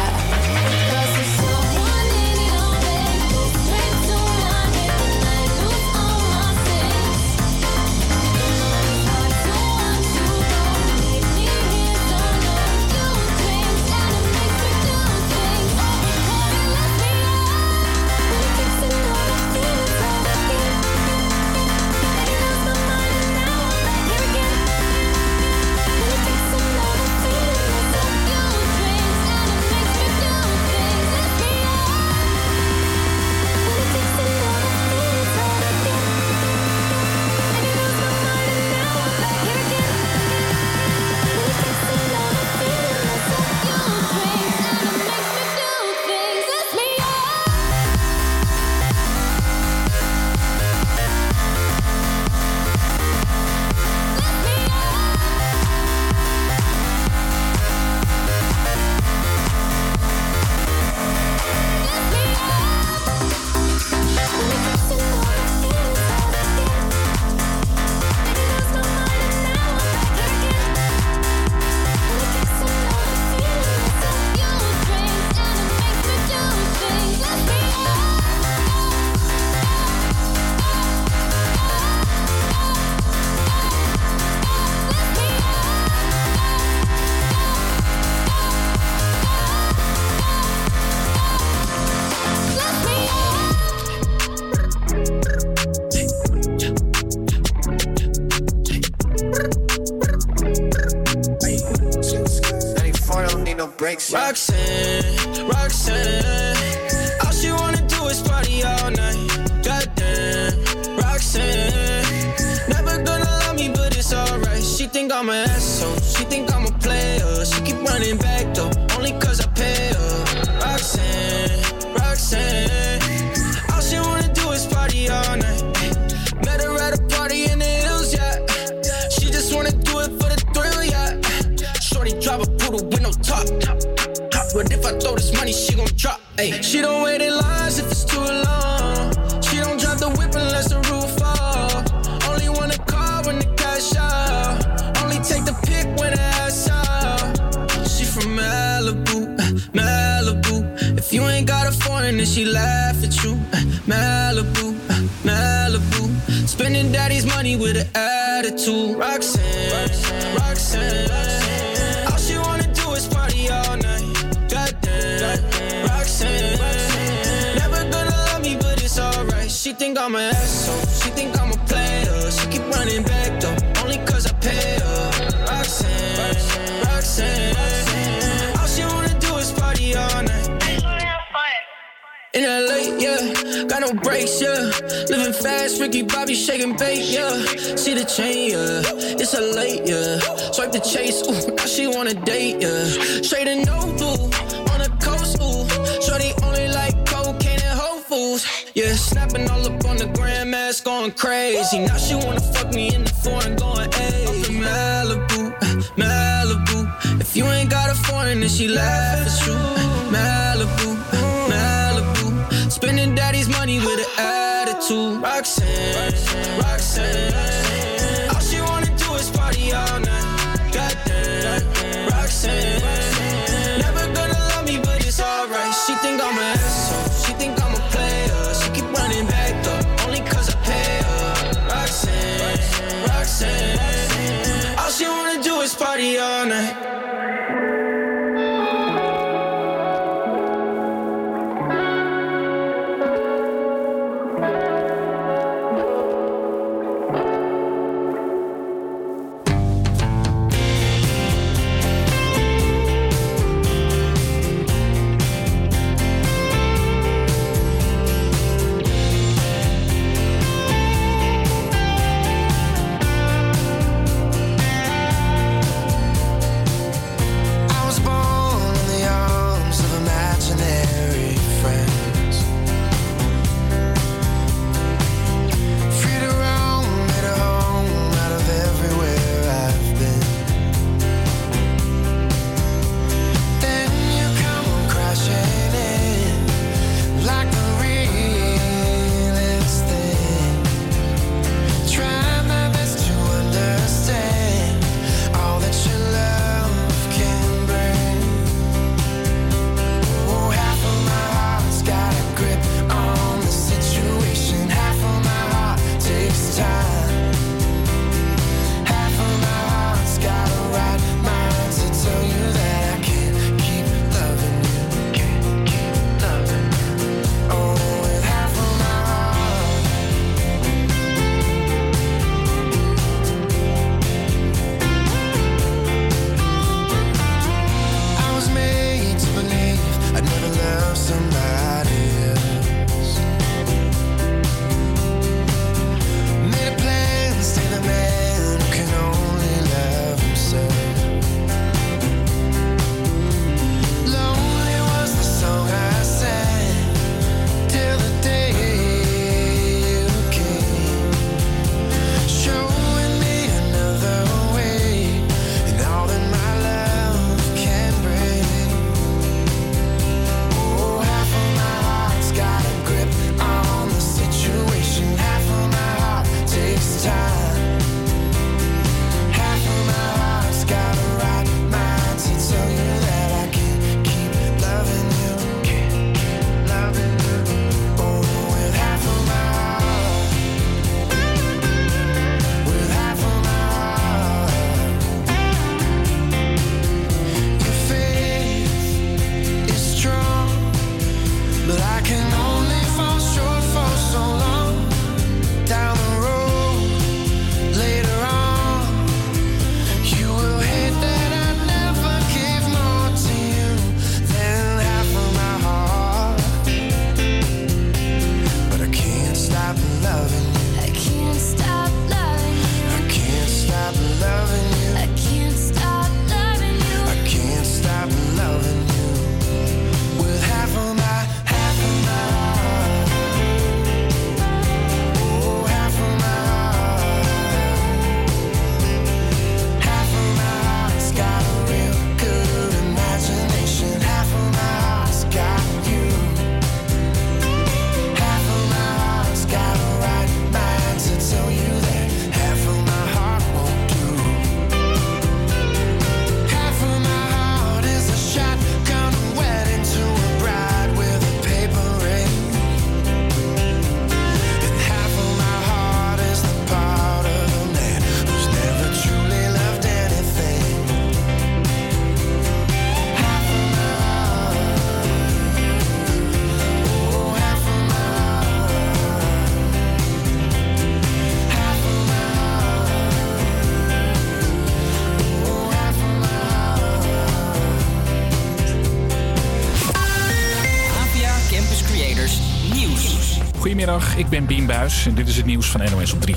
Ik ben Bien Buis en dit is het nieuws van NOS op 3.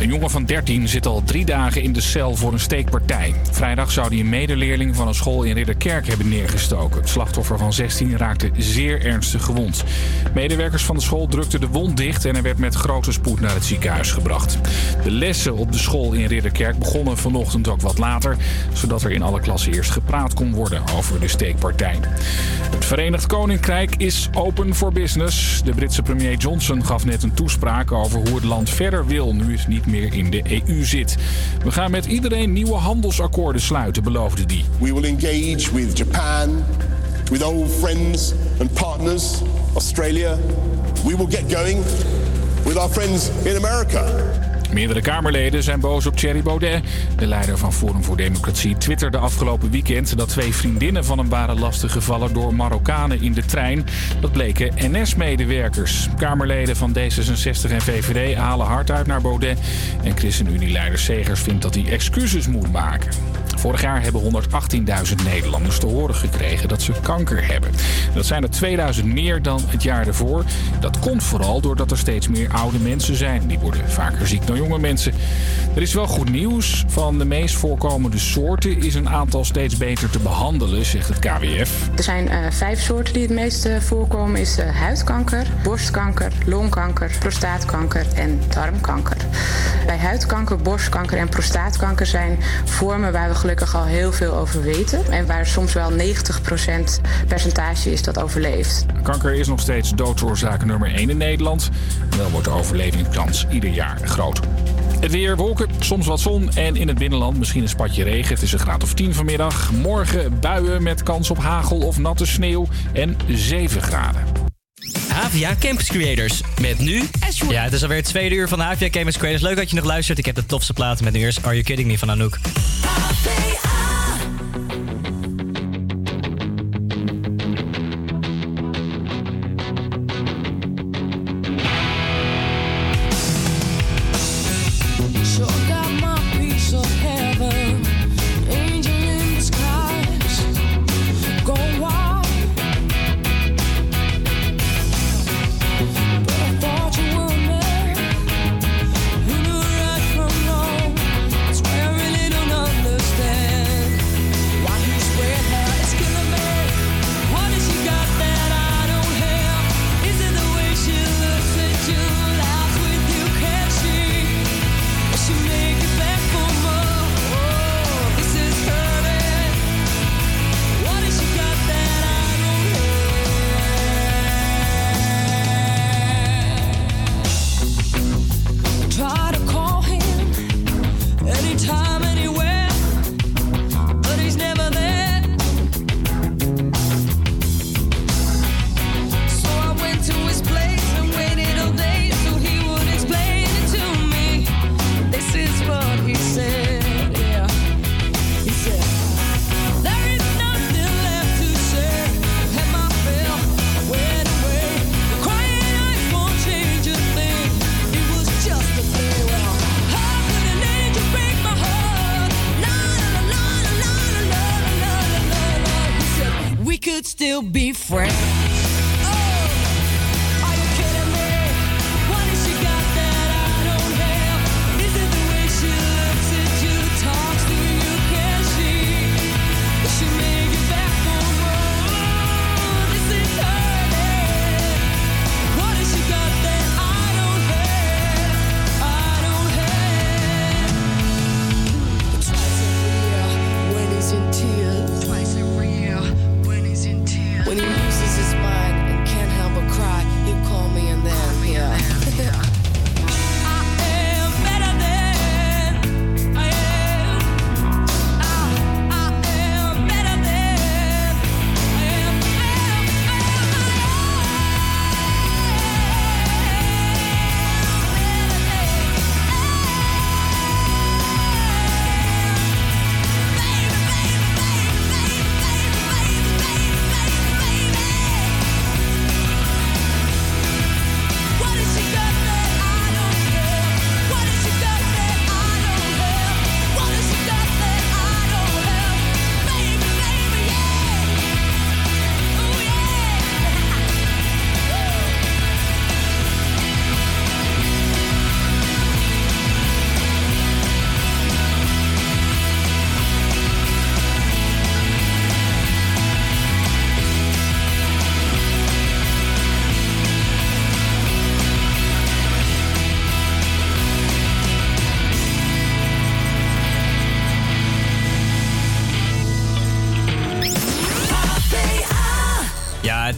Een jongen van 13 zit al drie dagen in de cel voor een steekpartij. Vrijdag zou hij een medeleerling van een school in Ridderkerk hebben neergestoken. Het slachtoffer van 16 raakte zeer ernstig gewond. Medewerkers van de school drukten de wond dicht en hij werd met grote spoed naar het ziekenhuis gebracht. De lessen op de school in Ridderkerk begonnen vanochtend ook wat later, zodat er in alle klassen eerst gepraat kon worden over de steekpartij. Verenigd Koninkrijk is open for business. De Britse premier Johnson gaf net een toespraak over hoe het land verder wil nu het niet meer in de EU zit. We gaan met iedereen nieuwe handelsakkoorden sluiten, beloofde hij. We will engage with Japan, with old friends and partners, Australia. We will get going with our friends in America. Meerdere Kamerleden zijn boos op Thierry Baudet. De leider van Forum voor Democratie twitterde afgelopen weekend dat twee vriendinnen van hem waren lastiggevallen door Marokkanen in de trein. Dat bleken NS-medewerkers. Kamerleden van D66 en VVD halen hard uit naar Baudet. En ChristenUnie-leider Segers vindt dat hij excuses moet maken. Vorig jaar hebben 118.000 Nederlanders te horen gekregen dat ze kanker hebben. Dat zijn er 2000 meer dan het jaar ervoor. Dat komt vooral doordat er steeds meer oude mensen zijn. Die worden vaker ziek dan jonge mensen. Er is wel goed nieuws. Van de meest voorkomende soorten is een aantal steeds beter te behandelen, zegt het KWF. Er zijn eh, vijf soorten die het meest voorkomen. Is eh, huidkanker, borstkanker, longkanker, prostaatkanker en darmkanker. Bij huidkanker, borstkanker en prostaatkanker zijn vormen waar we gelukkig al heel veel over weten. En waar soms wel 90% percentage is dat overleeft. Kanker is nog steeds doodsoorzaak nummer 1 in Nederland. Wel wordt de overlevingskans ieder jaar groter. Het weer, wolken, soms wat zon en in het binnenland misschien een spatje regen. Het is een graad of 10 vanmiddag. Morgen buien met kans op hagel of natte sneeuw en 7 graden. Havia Campus Creators. Met nu... Ja, het is alweer het tweede uur van de Havia Campus Creators. Leuk dat je nog luistert. Ik heb de tofste platen met nu eerst Are You Kidding Me van Anouk.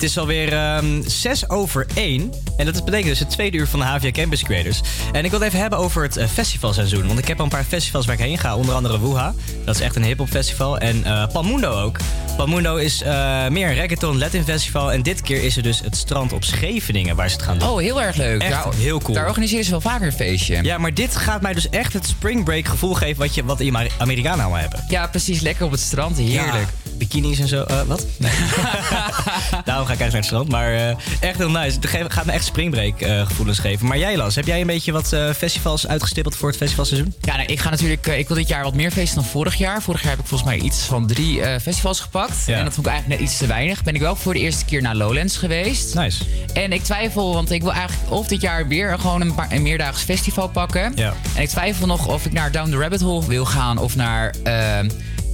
Het is alweer ehm 6 over 1. En dat betekent dus het tweede uur van de HVA Campus Creators. En ik wil het even hebben over het eh, festivalseizoen. Want ik heb al een paar festivals waar ik heen ga. Onder andere Wuha. Dat is echt een hip-hop festival. En eh Palmundo ook. Palmundo is eh, meer een reggaeton Latin festival. En dit keer is er dus het strand op Scheveningen waar ze het gaan doen. Oh, heel erg leuk. Echt Daar- heel cool. Daar organiseren ze wel vaker een feestje. Ja, maar dit gaat mij dus echt het spring break gevoel geven wat, je, wat Amerikanen allemaal hebben. Ja, precies. Lekker op het strand. Heerlijk. Ja, bikinis en zo. Eh, wat? Nee. (laughs) Daarom ga ik eigenlijk naar het strand. Maar eh, echt heel nice. Het gaat me echt springbreak eh, gevoelens geven. Maar jij Las, heb jij een beetje wat festivals uitgestippeld voor het festivalseizoen? Ja, nou, ik ga natuurlijk. ik wil dit jaar wat meer feesten dan vorig jaar. Vorig jaar heb ik volgens mij iets van drie festivals gepakt. Ja. En dat vond ik eigenlijk net iets te weinig. Ben ik wel voor de eerste keer naar Lowlands geweest. Nice. En ik twijfel, want ik wil eigenlijk of dit jaar weer gewoon een, paar, een meerdaags festival pakken. Ja. En ik twijfel nog of ik naar Down the Rabbit Hole wil gaan of naar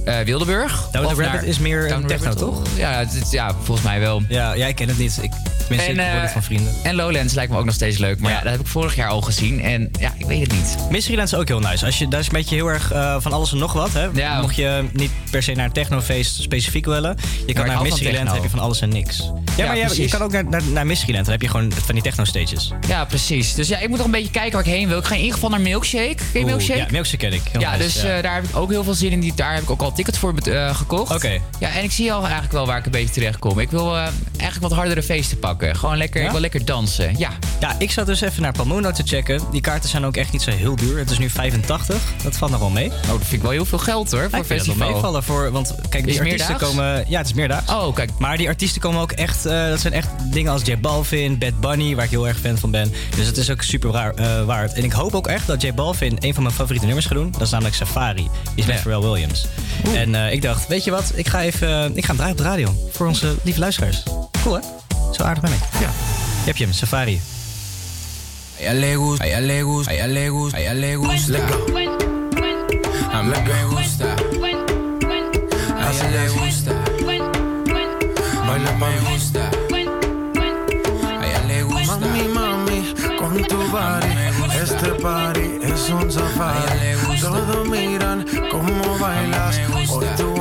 eh, Wildeburg. Down Of Rabbit naar- is meer techno, toch? Ja, het, is- ja, volgens mij wel. Ja, ja, ik ken het niet. Ik, ik eh, het van vrienden. en Lowlands lijkt me ook nog steeds leuk. Maar ja. dat heb ik vorig jaar al gezien. En ja, ik weet het niet. Mysteryland is ook heel nice. Als je, dat is een beetje heel erg eh, van alles en nog wat. Hè? Ja. Mocht je niet per se naar een technofeest specifiek willen. Je kan naar Mysteryland, heb je van alles en niks. Ja, Ja, maar je, je kan ook naar, naar, naar Mysteryland. Dan heb je gewoon van die techno-stages. Ja, precies. Dus ja, ik moet nog een beetje kijken waar ik heen wil. Ik ga in ieder geval naar Milkshake. Ken je Milkshake? Ja, Milkshake ken ik. Heel ja, nice, dus eh, daar heb ik ook heel veel zin in. Die, daar heb ik ook al tickets voor gekocht. Oké. Ja, en ik zie al eigenlijk wel waar ik een beetje terecht kom. Ik wil eigenlijk wat hardere feesten pakken. Gewoon lekker, Ja? ik wil lekker dansen. Ja. Ja, ik zat dus even naar Palmundo te checken. Die kaarten zijn ook echt niet zo heel duur. Het is nu 85. Dat valt nog wel mee. Oh, dat vind ik wel heel veel geld hoor, voor wel festival. meevallen voor, want kijk, die artiesten meerdaags? komen... Ja, het is meerdaags. Oh, kijk. Maar die artiesten komen ook echt... eh, dat zijn echt dingen als J Balvin, Bad Bunny, waar ik heel erg fan van ben. Dus het is ook super raar, eh, waard. En ik hoop ook echt dat J Balvin een van mijn favoriete nummers gaat doen. Dat is namelijk Safari. Die is met. Pharrell Williams. En eh, ik dacht, weet je wat? Ik ga even... ik ga hem draaien op de radio. Voor onze lieve luisteraars. Cool, hè? Zo aardig ben ik. Ja. Heb je hem, Safari. A ella le gusta, a ella le gusta, a ella le gusta, a ella le gusta. A mí me gusta. A ella le gusta. Baila me gusta. A ella le gusta. Mami, mami, con tu body, este party es un safari. Todos miran cómo bailas, hoy tú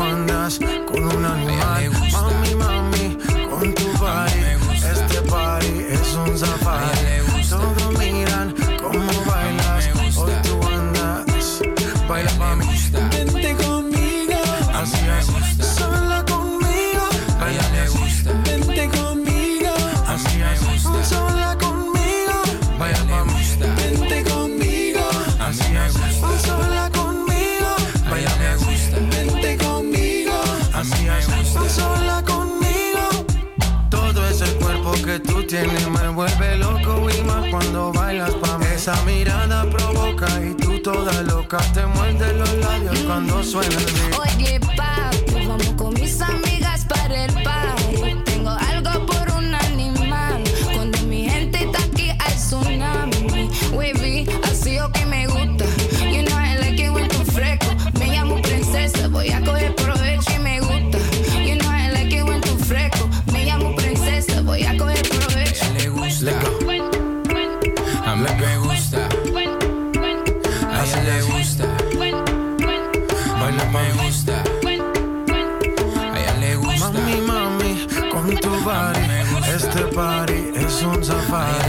tienes me vuelve loco y más cuando bailas pa' mí. Esa mirada provoca y tú toda loca te muerde los labios cuando suena el beat. Oye, papi, fine.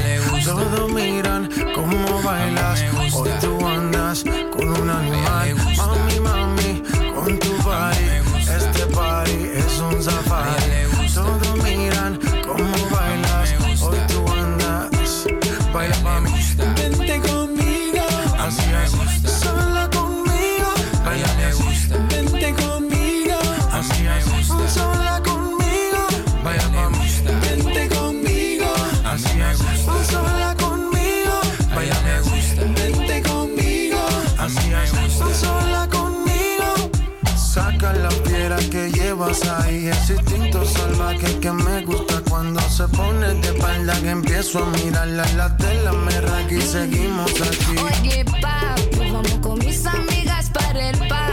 Ahí, ese instinto salvaje que me gusta cuando se pone de espalda que empiezo a mirarla la tela me raga y seguimos aquí. Oye, papi, vamos con mis amigas para el party.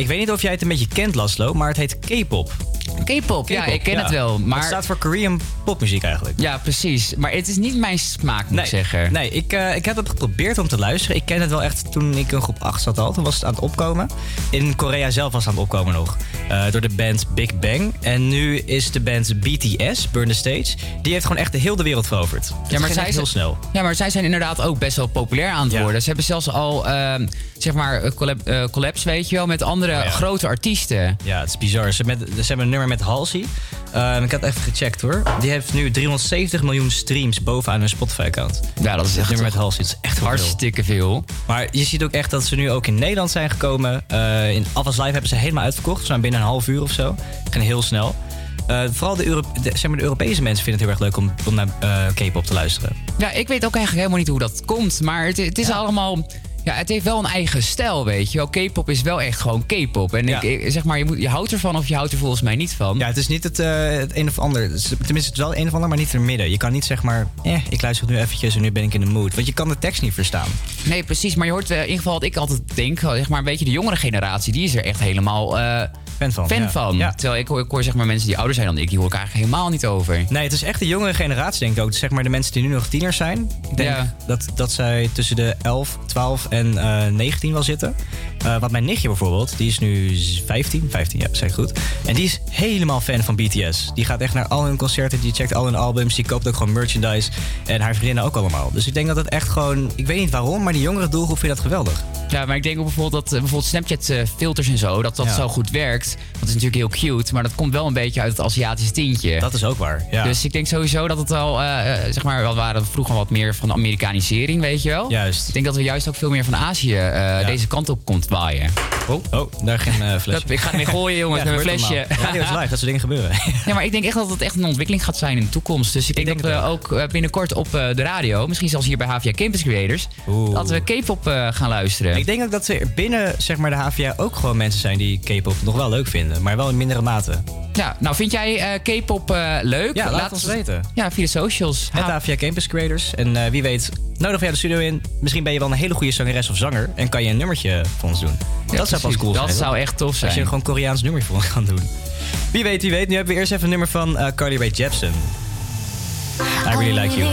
Ik weet niet of jij het een beetje kent, Laszlo, maar het heet K-pop. K-pop, ja, ik ken het wel. Maar... Het staat voor Korean popmuziek eigenlijk. Ja, precies. Maar het is niet mijn smaak, moet Nee, ik zeggen. Nee, ik, eh, ik heb het geprobeerd om te luisteren. Ik ken het wel echt toen ik in groep 8 zat al. Toen was het aan het opkomen. In Korea zelf was het aan het opkomen nog. Eh, door de band Big Bang. En nu is de band BTS, Burn the Stage. Die heeft gewoon echt de hele wereld veroverd. Ja, maar zij echt heel zijn- snel. Ja, maar zij zijn inderdaad ook best wel populair aan het worden. Ze hebben zelfs al, ehm, zeg maar, eh, collab, eh, collabs, weet je wel, met andere Oh ja. grote artiesten. Ja, het is bizar. Ze, met, ze hebben een nummer met Halsey. Ehm, ik had even gecheckt hoor. Die heeft nu 370 miljoen streams bovenaan hun Spotify-account. Ja, dat is echt nummer met Halsey. Dat is echt hartstikke veel. Maar je ziet ook echt dat ze nu ook in Nederland zijn gekomen. Eh, in Avas Live hebben ze helemaal uitverkocht. Ze zijn binnen een half uur of zo. Gaan heel snel. Vooral de, Euro- de, zeg maar de Europese mensen vinden het heel erg leuk om, om naar eh, K-pop te luisteren. Ja, ik weet ook eigenlijk helemaal niet hoe dat komt. Maar het, het is allemaal... Ja, het heeft wel een eigen stijl, weet je wel. K-pop is wel echt gewoon K-pop. En ik, ik- zeg maar, je, moet, je houdt ervan of je houdt er volgens mij niet van. Ja, het is niet het, eh, het een of ander. Tenminste, het is wel het een of ander, maar niet in het midden. Je kan niet zeg maar, eh, ik luister het nu eventjes en nu ben ik in de mood. Want je kan de tekst niet verstaan. Nee, precies. Maar je hoort eh, in ieder geval wat ik altijd denk. Zeg maar een beetje de jongere generatie. Die is er echt helemaal eh, fan van. Fan ja. van. Ja. Terwijl ik hoor, ik hoor zeg maar mensen die ouder zijn dan ik. Die hoor ik eigenlijk helemaal niet over. Nee, het is echt de jongere generatie, denk ik ook. Zeg maar de mensen die nu nog tieners zijn. Ik denk Ja. dat, dat zij tussen de 11, 12 en eh 19 wel zitten. Eh wat mijn nichtje bijvoorbeeld, die is nu z- 15. 15, ja, zeg ik goed. En die is helemaal fan van BTS. Die gaat echt naar al hun concerten, die checkt al hun albums, die koopt ook gewoon merchandise. En haar vriendinnen ook allemaal. Dus ik denk dat het echt gewoon, ik weet niet waarom, maar die jongere doelgroep vindt dat geweldig. Ja, maar ik denk ook bijvoorbeeld dat eh, bijvoorbeeld Snapchat eh, filters en zo, dat dat Ja. zo goed werkt. Dat is natuurlijk heel cute, maar dat komt wel een beetje uit het Aziatische tintje. Dat is ook waar, ja. Dus ik denk sowieso dat het al, eh, eh, zeg maar, we waren vroeger wat meer van de Amerikanisering, weet je wel. Juist. Ik denk dat we juist ook veel meer van Azië eh, deze kant op komt waaien. Oh, oh daar geen flesje. Ik ga ermee gooien, jongens, (laughs) met mijn flesje. Radio is live, dat soort dingen gebeuren. (laughs) Ja, maar ik denk echt dat het echt een ontwikkeling gaat zijn in de toekomst. Dus ik, denk, dat we ook binnenkort op de radio, misschien zelfs hier bij HVA Campus Creators, dat we K-pop gaan luisteren. Ik denk ook dat er binnen zeg maar, de HVA ook gewoon mensen zijn die K-pop nog wel leuk leuk vinden, maar wel in mindere mate. Ja, nou vind jij eh, K-pop eh, leuk? Ja, laat ons weten. Ja, via de socials. Het AVA Campus Creators. En eh, wie weet, nodig jij de studio in. Misschien ben je wel een hele goede zangeres of zanger. En kan je een nummertje voor ons doen. dat zou pas cool Dat zijn. zou toch? echt tof Als zijn. je gewoon een Koreaans nummer voor ons (laughs) kan doen. Wie weet, wie weet. Nu hebben we eerst even een nummer van eh, Carly Rae Jepsen. I really like you.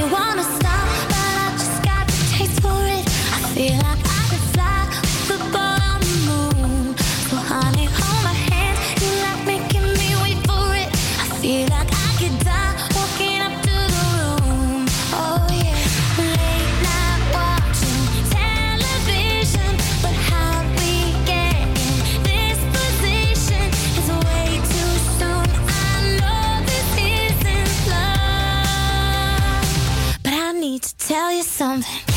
Need to tell you something.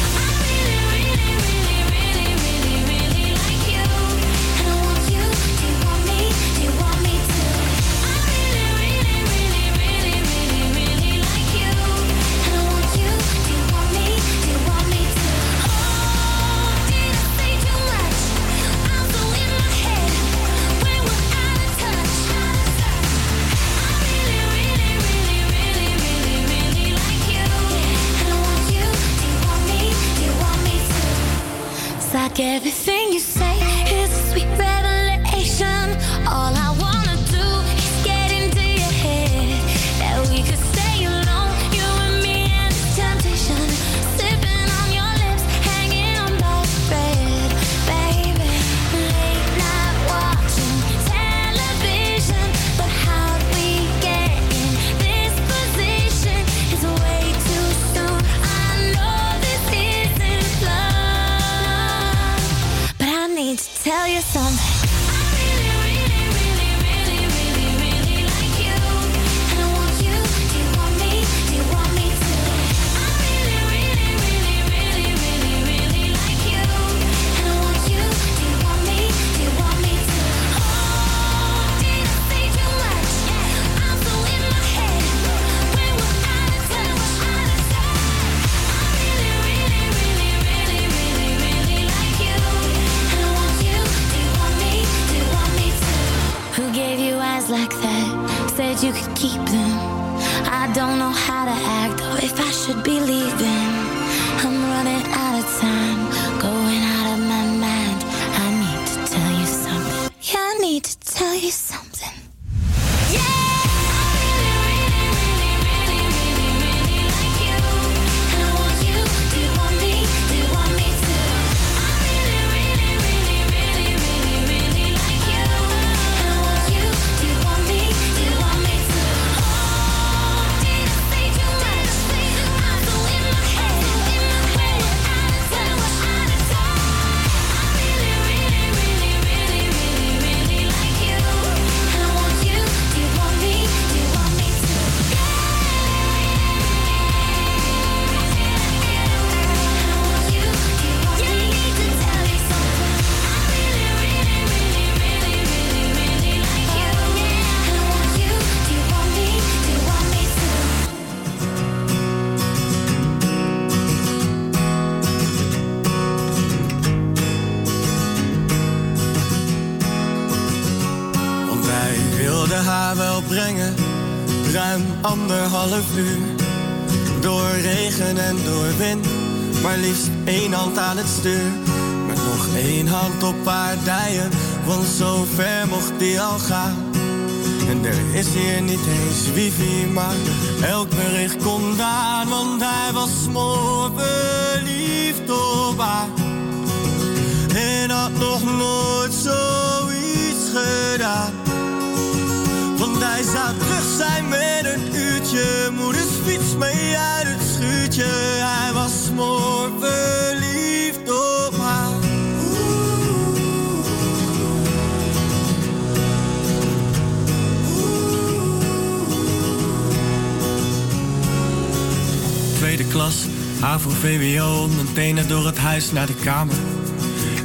Naar de kamer.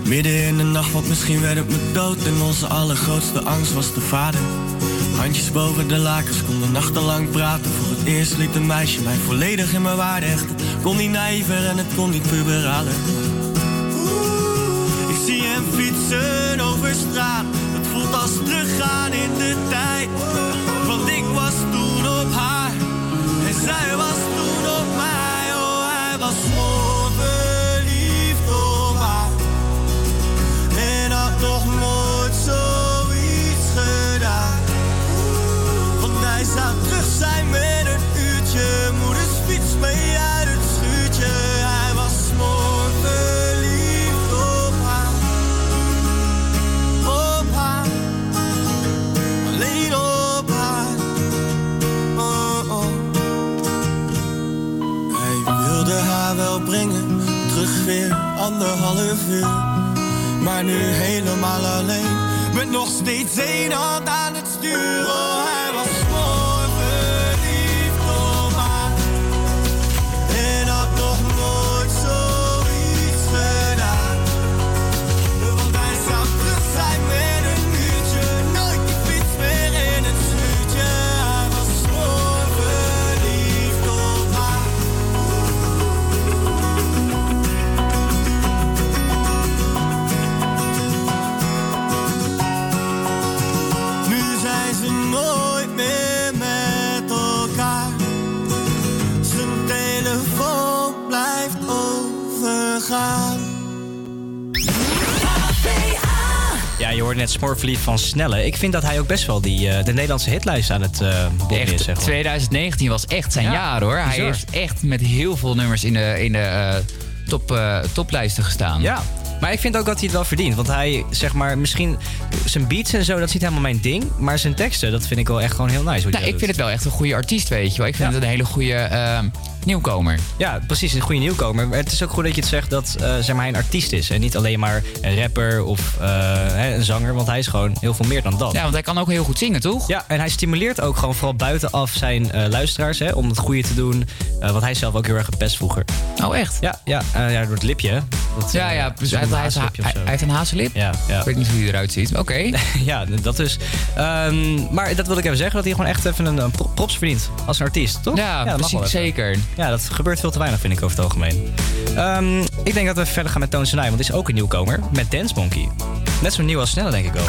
Midden in de nacht, want misschien werd het me dood. En onze allergrootste angst was de vader. Handjes boven de lakens, konden nachtenlang praten. Voor het eerst liet een meisje mij volledig in mijn waarde hechten. Kon niet naïver en het kon niet puberaler. Ik zie hem fietsen over straat. Het voelt als teruggaan in de tijd. Want ik was toen op haar en zij was toen op mij. Oh, hij was gewoon anderhalf uur. Maar nu helemaal alleen. Met nog steeds één hand aan het stuur. Hoorde net Smoorverliefd van Snelle. Ik vind dat hij ook best wel die, eh, de Nederlandse hitlijst aan het uh, Echt, is. Zeg maar. 2019 was echt zijn Ja, jaar hoor. Hij heeft echt met heel veel nummers in de, in de eh, top, eh, toplijsten gestaan. Ja, maar ik vind ook dat hij het wel verdient. Want hij, zeg maar, misschien zijn beats en zo, dat is niet helemaal mijn ding. Maar zijn teksten, dat vind ik wel echt gewoon heel nice. Nou, ik vind het wel echt een goede artiest, weet je wel. Ik vind het een hele goede eh, nieuwkomer. Ja, precies, een goede nieuwkomer. Maar het is ook goed dat je het zegt dat eh, zeg maar, hij een artiest is. En niet alleen maar een rapper of eh, een zanger. Want hij is gewoon heel veel meer dan dat. Ja, want hij kan ook heel goed zingen, toch? Ja, en hij stimuleert ook gewoon vooral buitenaf zijn eh, luisteraars hè, om het goede te doen. Want hij is zelf ook heel erg gepest vroeger. Oh, echt? Ja, ja, ja door het lipje. hè. Dat, Ja, ja, dus hij, heeft- hij- hij heeft een hazellip. Ja, ja. Ik weet niet hoe hij eruit ziet. Oké. (laughs) ja, dat dus. Ehm, maar dat wil ik even zeggen, dat hij gewoon echt even een, een pro- props verdient als een artiest, toch? Ja, mag precies, zeker. Ja, dat gebeurt veel te weinig, vind ik over het algemeen. Ehm, ik denk dat we verder gaan met Toon Senai, want die is ook een nieuwkomer. Met Dance Monkey. Net zo nieuw als Snelle, denk ik wel.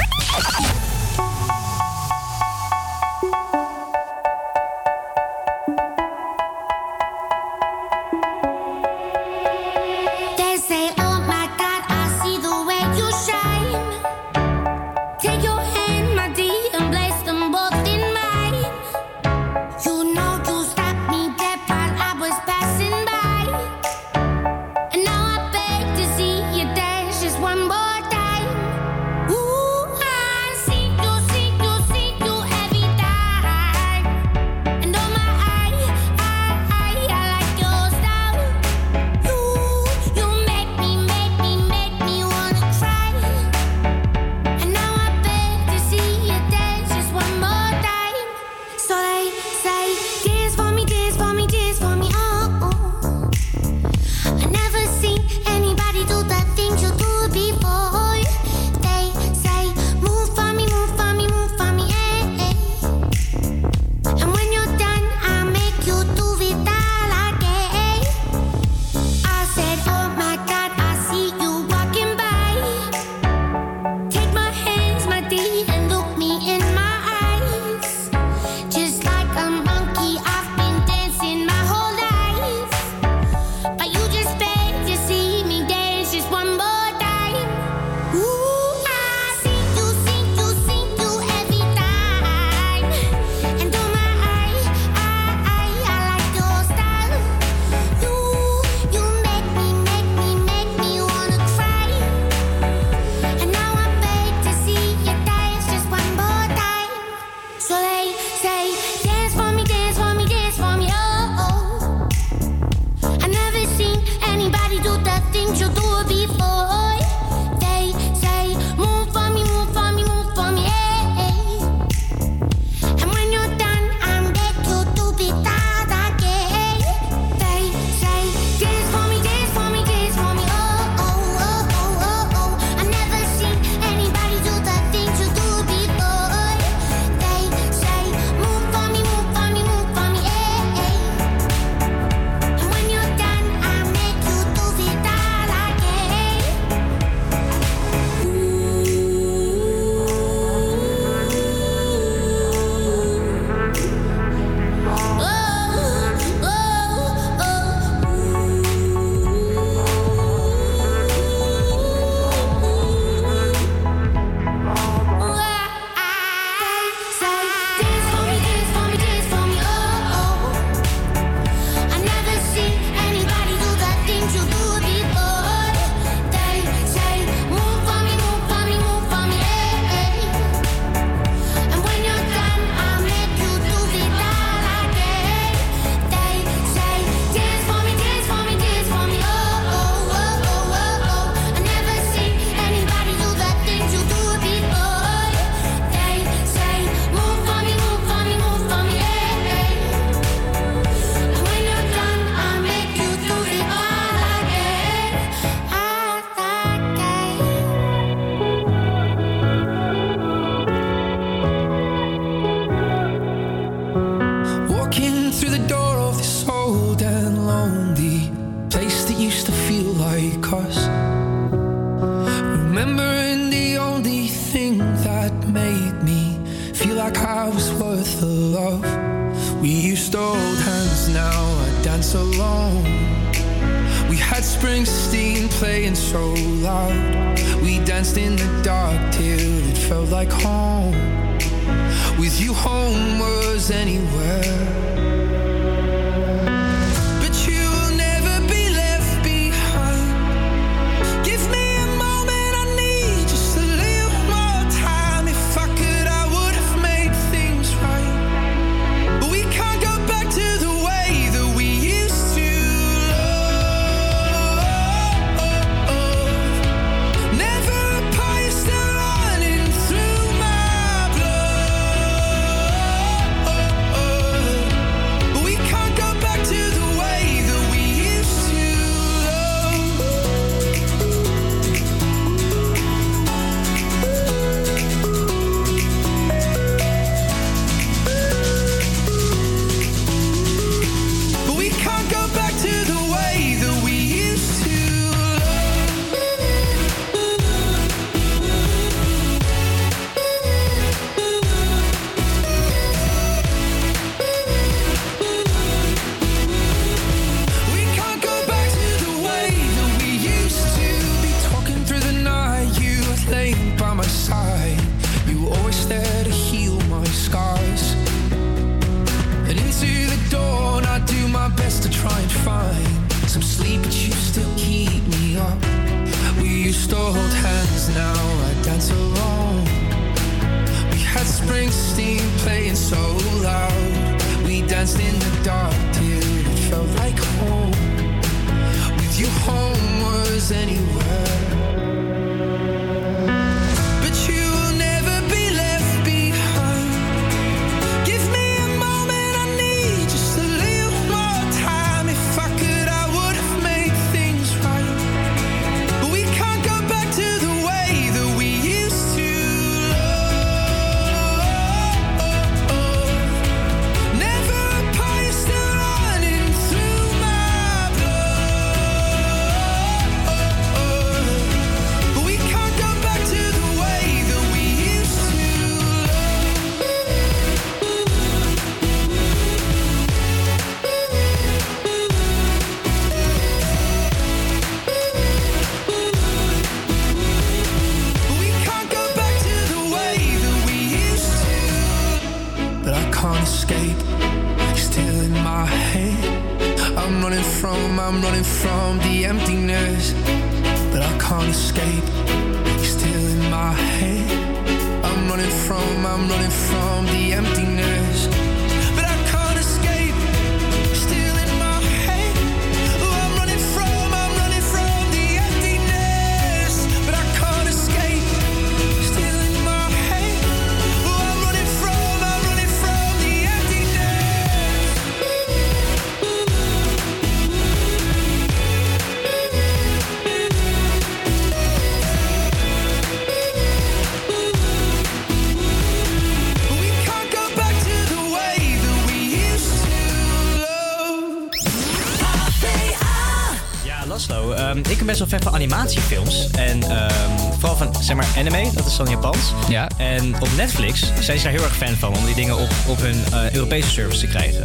Ja. En op Netflix zijn ze daar heel erg fan van. Om die dingen op, op hun eh, Europese service te krijgen.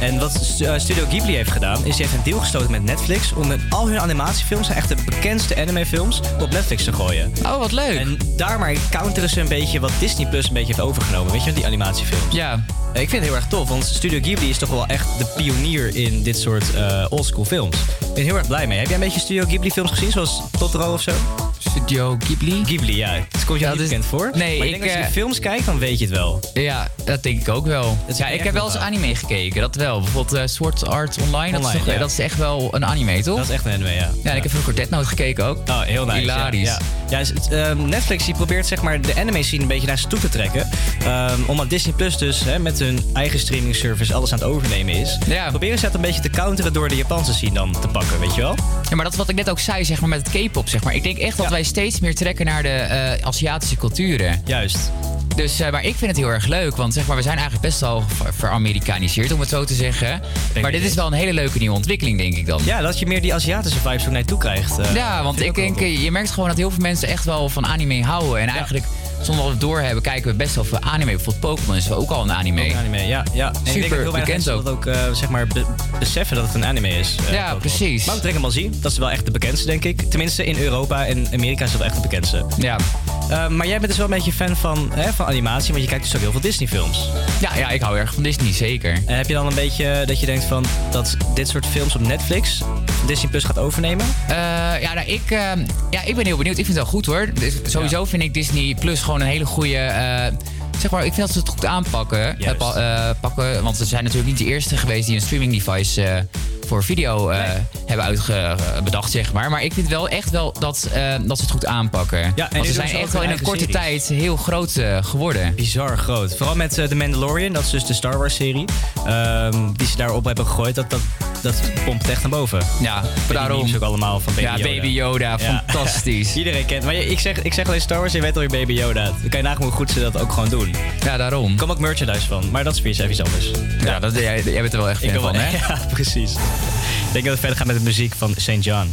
En wat eh, Studio Ghibli heeft gedaan... is ze heeft een deal gesloten met Netflix... om met al hun animatiefilms... echt de bekendste animefilms... op Netflix te gooien. Oh, wat leuk. En daarmee counteren ze een beetje... wat Disney Plus een beetje heeft overgenomen. Weet je, die animatiefilms. Ja. Ik vind het heel erg tof, want Studio Ghibli is toch wel echt de pionier in dit soort eh oldschool films. Ik ben heel erg blij mee. Heb jij een beetje Studio Ghibli films gezien, zoals Totoro of zo? Studio Ghibli? Ghibli, ja. Komt je niet bekend voor. Nee, maar ik, denk als je eh, films kijkt, dan weet je het wel. Ja, dat denk ik ook wel. Ja, ik heb wel eens anime gekeken, dat wel. Bijvoorbeeld eh, Sword Art Online, dat, is toch, ja. dat is echt wel een anime, toch? Dat is echt een anime, ja. Ja, en ik heb vroeger Dead Note gekeken ook. Oh, heel nice. Hilarisch. Ja, ja. Ja, dus ehm, Netflix die probeert zeg maar, de anime scene een beetje naar zich toe te trekken. Ehm, omdat Disney Plus dus hè, met hun eigen streaming service alles aan het overnemen is. Proberen ze dat een beetje te counteren door de Japanse scene dan te pakken, weet je wel? Ja, maar dat is wat ik net ook zei, zeg maar, met het K-pop, zeg maar. Ik denk echt dat wij steeds meer trekken naar de eh, Aziatische culturen. Juist. Dus, eh, maar ik vind het heel erg leuk, want zeg maar, we zijn eigenlijk best wel ver- veramerikaniseerd, om het zo te zeggen. Maar dit is wel een hele leuke nieuwe ontwikkeling, denk ik dan. Ja, dat je meer die Aziatische vibes ook naartoe krijgt. eh, ja, want ik denk, je merkt gewoon dat heel veel mensen echt wel van anime houden. En eigenlijk zonder dat we het doorhebben, kijken we best wel veel anime. Bijvoorbeeld Pokémon is ook al een anime. Ook een anime, ja. ja. En ik denk dat Super bekend mensen ook. dat ook eh, zeg maar be- beseffen dat het een anime is. eh, Ja, precies. Maar ook Dragon Ball Z, dat is wel echt de bekendste, denk ik. Tenminste, in Europa en Amerika is dat wel echt de bekendste. Ja. Maar jij bent dus wel een beetje fan van, hè, van animatie, want je kijkt dus ook heel veel Disney-films. Ja, ja, ik hou erg van Disney, zeker. En heb je dan een beetje dat je denkt van dat dit soort films op Netflix Disney Plus gaat overnemen? Eh, ja, nou, ik, eh, ja, ik ben heel benieuwd. Ik vind het wel goed hoor. Dus sowieso vind ik Disney Plus gewoon een hele goede. eh, zeg maar, ik vind dat ze het goed aanpakken. eh, pa- eh, pakken, want ze zijn natuurlijk niet de eerste geweest die een streaming device eh, voor video eh, hebben uitbedacht, zeg maar. Maar ik vind wel echt wel dat, eh, dat ze het goed aanpakken. Ja, en want ze zijn echt wel in een korte tijd heel groot eh, geworden. Bizar groot. Vooral met eh, The Mandalorian, dat is dus de Star Wars serie. ehm, die ze daarop hebben gegooid. Dat, dat, dat pompt echt naar boven. Ja, daarom. Die ook allemaal van Baby Ja, Yoda. Baby Yoda, fantastisch. (laughs) Iedereen kent. Maar je- ik zeg, ik zeg alleen Star Wars, je weet alweer Baby Yoda. Dan kan je nagaan hoe goed ze dat ook gewoon doen. Ja, daarom. Er komt ook merchandise van, maar dat is weer iets anders. Ja, dat, jij, jij bent er wel echt fan van, hè? (laughs) Ja, precies. Ik denk dat het verder gaat met muziek van St. John.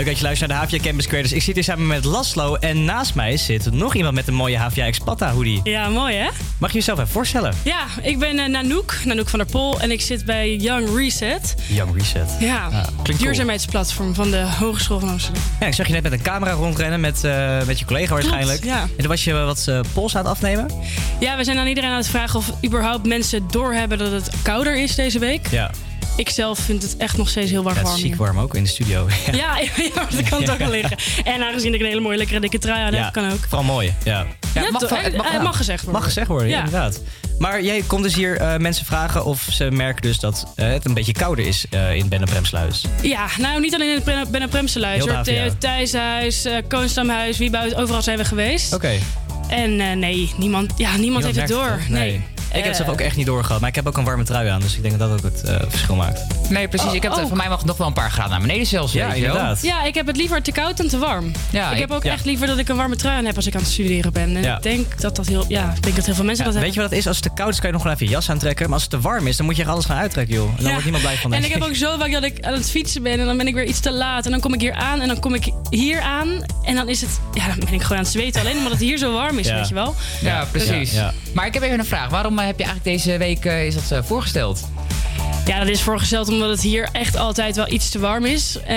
Leuk dat je luistert naar de HVA Campus Creators. Ik zit hier samen met Laszlo en naast mij zit nog iemand met een mooie HVA Expata hoodie. Ja, mooi hè? Mag je jezelf even voorstellen? Ja, ik ben eh, Nanook, Nanook van der Pol en ik zit bij Young Reset. Young Reset. Ja, klinkt cool. duurzaamheidsplatform van de Hogeschool van Amsterdam. Ja, ik zag je net met een camera rondrennen met, eh, met je collega waarschijnlijk. ja. En toen was je wat eh, pols aan het afnemen? Ja, we zijn aan iedereen aan het vragen of überhaupt mensen doorhebben dat het kouder is deze week. Ja. Ik zelf vind het echt nog steeds heel erg Ja, het warm is ziek warm ook in de studio. (laughs) Ja, ja, ja, dat kan het ook wel liggen. En aangezien ik een hele mooie lekkere dikke trui aan heb, kan ook. Vooral mooi, ja. Ja, mag toch, van- eh, mag- eh, ja. mag gezegd worden. Mag gezegd worden, ja. Ja. inderdaad. Maar jij komt dus hier eh, mensen vragen of ze merken dus dat het een beetje kouder is eh, in Ben Premsluis. Ja, nou niet alleen in het Ben-. Thij- Thijshuis, eh Koonstamhuis, Wieboud, overal zijn we geweest. Oké. En eh, nee, niemand, ja, niemand, heeft het door. nee. Ik heb het zelf ook echt niet doorgehad, maar ik heb ook een warme trui aan, dus ik denk dat dat ook het eh, verschil maakt. Nee, precies. ik heb, oh. voor mij mag het nog wel een paar graden naar beneden zelfs. Ja, weet je wel. inderdaad. Ja, ik heb het liever te koud dan te warm. Ja, ik ik- heb ook ja. echt liever dat ik een warme trui aan heb als ik aan het studeren ben. En Ja. ik denk dat dat heel, ja, ik denk dat heel veel mensen Ja, dat weet je wat het is? Als het te koud is, kan je nog wel even je jas aantrekken. Maar als het te warm is, dan moet je echt alles gaan uittrekken, joh. En dan Ja. wordt niemand blij van. En ik heb ook (laughs) zo vaak dat ik aan het fietsen ben en dan ben ik weer iets te laat. En dan kom ik hier aan en dan kom ik hier aan. En dan is het, ja, dan ben ik gewoon aan het zweten. Alleen omdat het hier zo warm is, Ja. weet je wel. Ja, precies. Ja, ja. Maar ik heb even een vraag. Waarom heb je eigenlijk deze week eh, is dat, eh, voorgesteld? Ja, dat is voorgesteld omdat het hier echt altijd wel iets te warm is. Eh,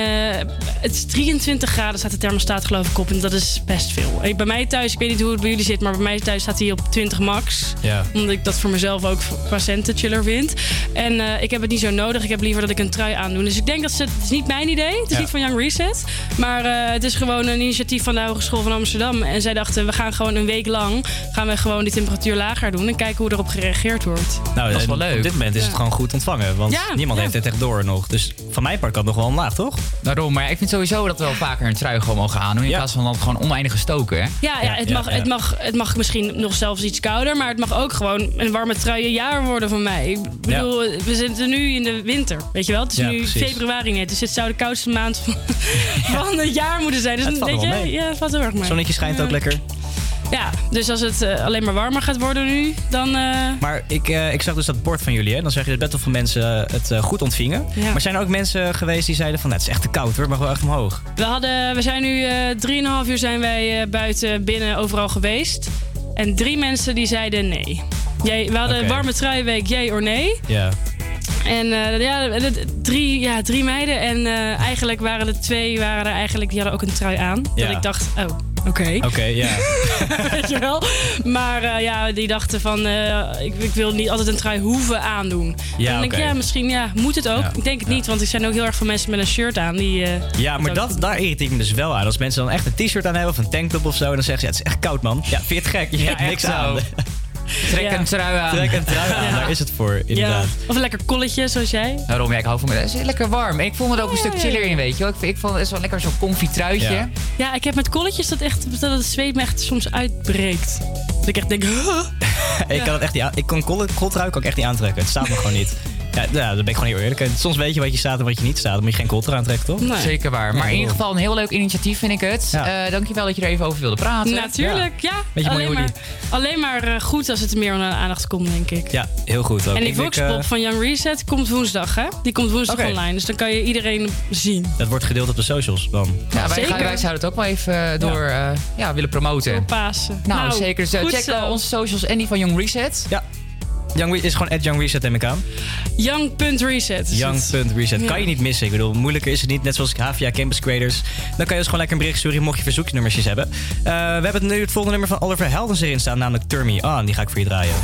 het is 23 graden staat de thermostaat geloof ik op. En dat is best veel. Ik, bij mij thuis, ik weet niet hoe het bij jullie zit, maar bij mij thuis staat hij op 20 max. Ja. Omdat ik dat voor mezelf ook qua centen chiller vind. En eh, ik heb het niet zo nodig. Ik heb liever dat ik een trui aandoe. Dus ik denk dat ze, het is niet mijn idee. Het is Ja. niet van Young Reset. Maar eh, het is gewoon een initiatief van de Hogeschool van Amsterdam. En zij dachten, we gaan gewoon een week lang gaan we gewoon die temperatuur lager doen. En kijken hoe erop gereageerd wordt. Nou, Dat is wel leuk. Op dit moment is het gewoon goed ontvangen. Want Ja, niemand ja. heeft het echt door nog. Dus van mijn part kan het nog wel omlaag, toch? Daarom, maar ik vind sowieso dat we wel vaker een trui gewoon mogen aandoen. In plaats van dan gewoon oneindig gestoken. Hè? Ja, ja, het, mag, ja. Het, mag, het mag misschien nog zelfs iets kouder, maar het mag ook gewoon een warme trui een jaar worden van mij. Ik bedoel, we zitten nu in de winter, weet je wel? Het is Ja, nu precies. februari net, dus het zou de koudste maand van, (laughs) van het jaar moeten zijn. Dus Het valt weet wel je, mee. ja, het valt heel erg mee. Zonnetje schijnt ook Ja. lekker. Ja, dus als het eh, alleen maar warmer gaat worden nu, dan... eh, Maar ik, eh, ik zag dus dat bord van jullie. Hè? Dan zeg je dat best wel veel mensen het goed ontvingen. Ja. Maar zijn er ook mensen geweest die zeiden van... Nou, het is echt te koud hoor, maar wel echt omhoog. We, hadden, we zijn nu eh, drieënhalf uur zijn wij buiten, binnen, overal geweest. En drie mensen die zeiden nee. Jij, we hadden een warme truiweek, jee or nee. Ja. En ja, drie, ja, drie meiden. En eigenlijk waren er twee, waren er eigenlijk, die hadden ook een trui aan. Ja. Dat ik dacht, oh, Oké. Oké, ja. (laughs) Weet je wel? Maar eh, ja, die dachten van, eh, ik, ik wil niet altijd een trui hoeven aandoen. Ja, en dan denk ik, ja, misschien ja, moet het ook. Ja. Ik denk het niet, want er zijn ook heel erg veel mensen met een shirt aan. Die, eh, Ja, maar dat, daar irriteer ik me dus wel aan. Als mensen dan echt een t-shirt aan hebben of een tanktop of zo... en dan zeggen ze, het is echt koud, man. Ja, vind je het gek? Je Ja, (laughs) niks aan. Trek een trui aan. Trek een trui aan, (laughs) Ja. daar is het voor, inderdaad. Ja. Of een lekker kolletje, zoals jij. Daarom, ja, ik hou van me. Het is lekker warm. En ik voel me er ook een stuk chiller in, weet je wel. Ik, vind- ik vond het is wel lekker zo'n comfy truitje. Ja. Ja, ik heb met kolletjes dat, echt, dat het zweet me echt soms uitbreekt. Dat ik echt denk, huh? (laughs) ik kan het echt niet aan. Ik kan kan ik echt niet aantrekken. Het staat me gewoon niet. Ja, ja, dan ben ik gewoon heel eerlijk. Soms weet je wat je staat en wat je niet staat. Dan moet je geen kooltrui aantrekken, toch? Zeker waar. Maar in ieder geval een heel leuk initiatief, vind ik het. Ja. Eh, dankjewel dat je er even over wilde praten. Natuurlijk, ja. Alleen, maar, alleen maar eh, goed als het er meer onder de aandacht komt, denk ik. Ja, heel goed. ook. En die Voxpop eh, van Young Reset komt woensdag, hè? Die komt woensdag online. Dus dan kan je iedereen zien. Dat wordt gedeeld op de socials dan. Ja, wij, Zeker. gaan, wij zouden het ook wel even door ja. ja, willen promoten. Pasen. Nou, zeker. Dus, check zo. onze socials en die van Young Reset. Ja. Young is gewoon at Young Reset, neem ik aan. Young.reset. Young.reset. Kan je niet missen. Ik bedoel, moeilijker is het niet. Net zoals HVA Campus Creators. Dan kan je dus gewoon lekker een bericht sturen mocht je verzoeknummertjes hebben. Eh, we hebben nu het volgende nummer van Oliver Heldens erin staan, namelijk Turn Me On. Die ga ik voor je draaien.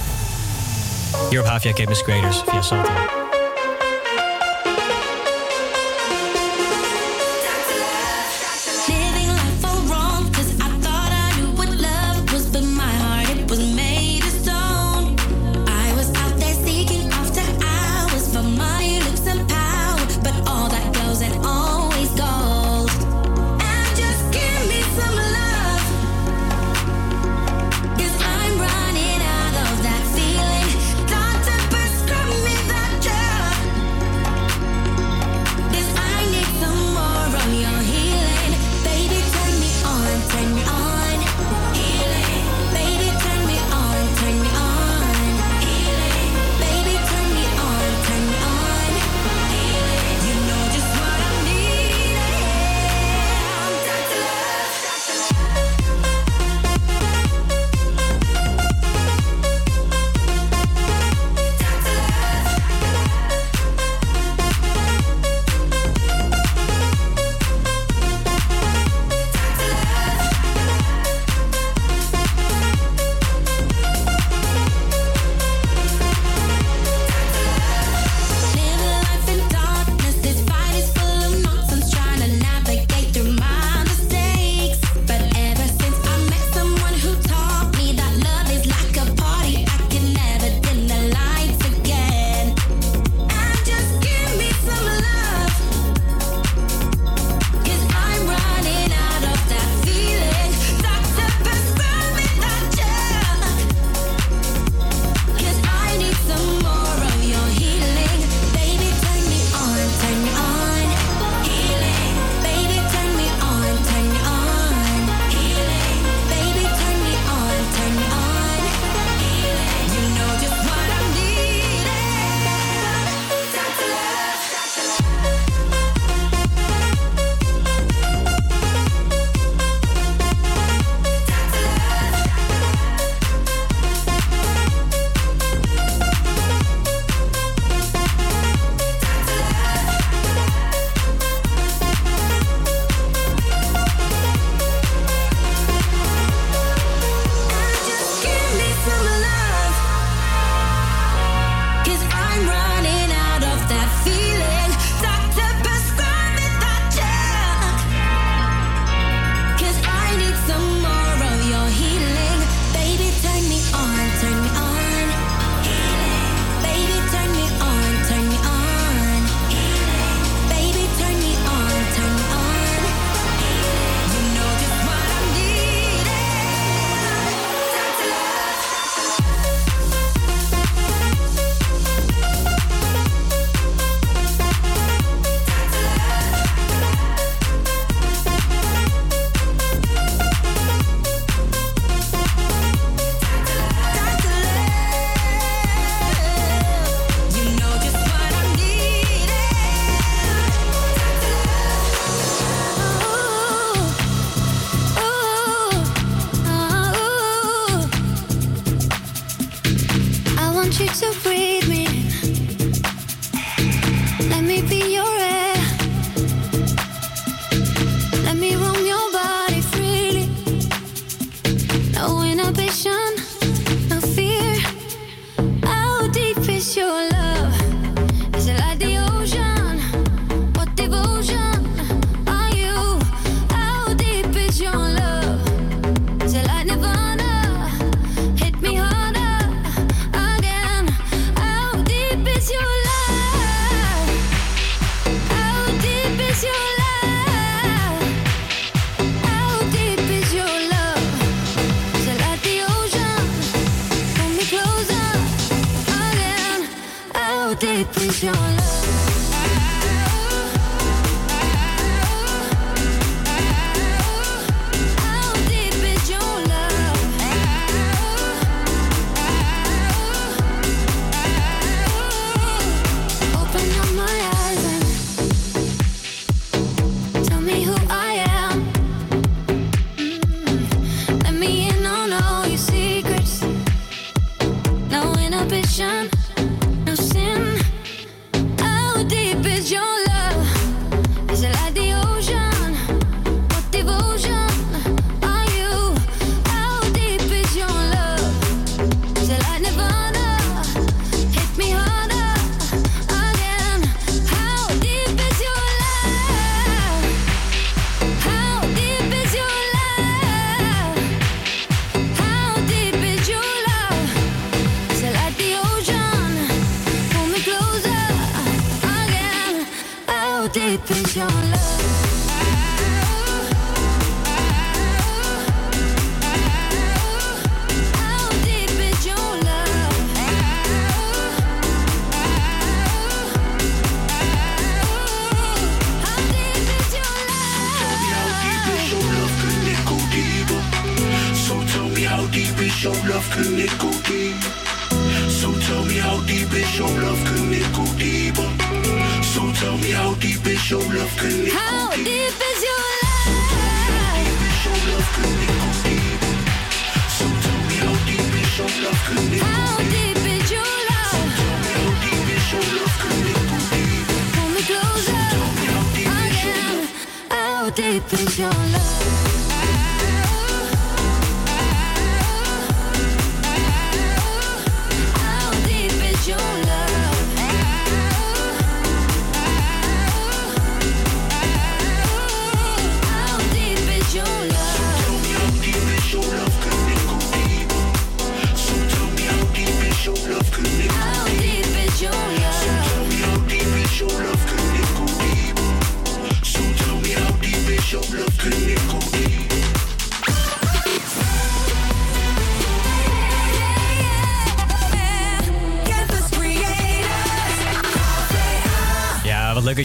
Hier op HVA Campus Creators via Salto.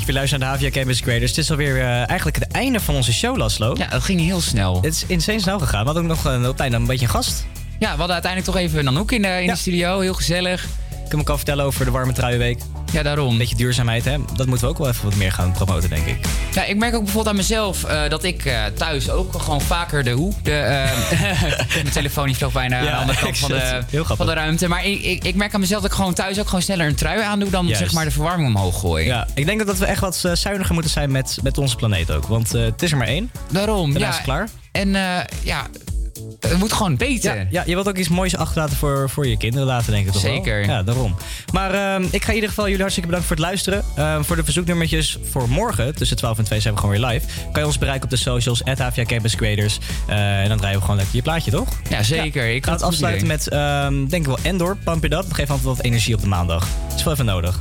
Je weer luistert naar de Havia Campus Creators. Het is alweer eh, eigenlijk het einde van onze show, Laslo. Ja, dat ging heel snel. Het is insane snel gegaan. We hadden ook nog een, op het einde een beetje een gast. Ja, we hadden uiteindelijk toch even Nanoek in de, in de studio. Heel gezellig. Ik kan me al vertellen over de warme truienweek. Ja, daarom. Een beetje duurzaamheid, hè. Dat moeten we ook wel even wat meer gaan promoten, denk ik. Ja, ik merk ook bijvoorbeeld aan mezelf eh, dat ik eh, thuis ook gewoon vaker de hoe. De, eh, (laughs) mijn telefoon die vloog bijna aan de andere kant (laughs) van de, van de ruimte. Maar ik, ik, ik merk aan mezelf dat ik gewoon thuis ook gewoon sneller een trui aandoe dan Juist. zeg maar de verwarming omhoog gooi. Ja, ik denk dat we echt wat zuiniger moeten zijn met, met onze planeet ook. Want het is er maar één. Daarom, Daarna ja. is klaar. En ja, het moet gewoon beter. Ja, ja, je wilt ook iets moois achterlaten voor, voor je kinderen later, denk ik toch wel? Zeker. Ja, daarom. Maar ehm, ik ga in ieder geval jullie hartstikke bedanken voor het luisteren. Ehm, voor de verzoeknummertjes voor morgen, tussen 12 en 2 zijn we gewoon weer live. Kan je ons bereiken op de socials, at Havia Campus Creators. Eh, en dan draaien we gewoon lekker je plaatje, toch? Ja, zeker. Ik Ik ga het afsluiten met, ehm, denk ik wel, Endor, Pump It Up. Dat geeft altijd wat energie op de maandag. Dat is wel even nodig.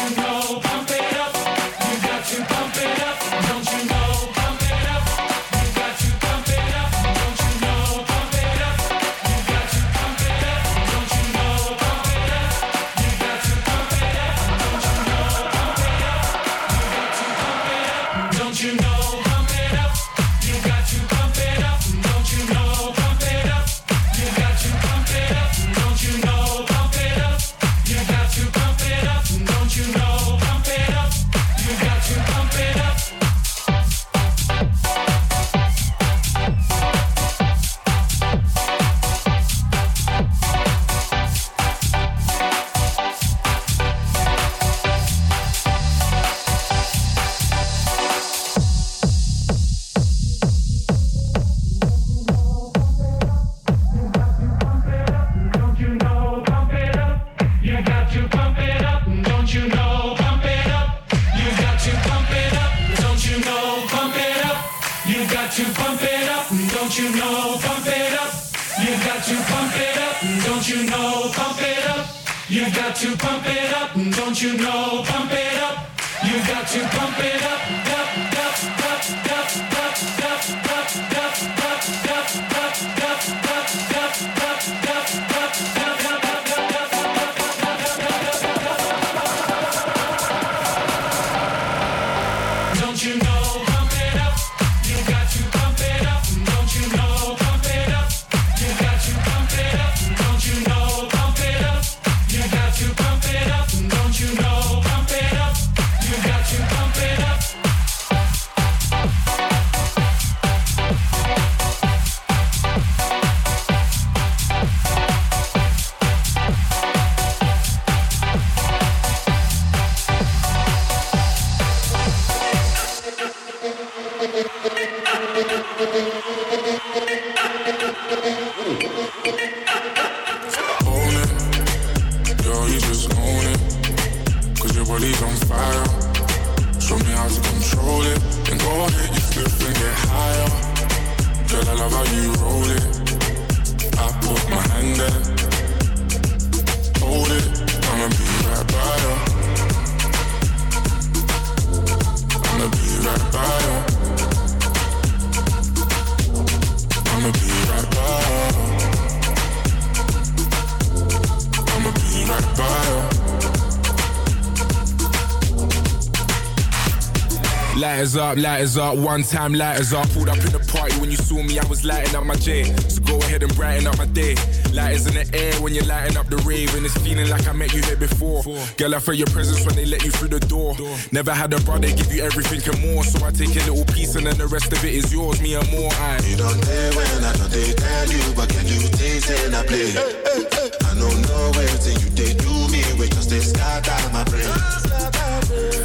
Lighters up, lighters up, one time lighters up. Pulled up in the party when you saw me, I was lighting up my J. So go ahead and brighten up my day. Lighters in the air when you're lighting up the rave, and it's feeling like I met you here before. Girl, I felt your presence when they let you through the door. Never had a brother give you everything and more, so I take a little piece and then the rest of it is yours, me and more. I. You don't dare when I don't they tell you, but can you taste and I play? I don't know where you they do me, we just they scatter my brain.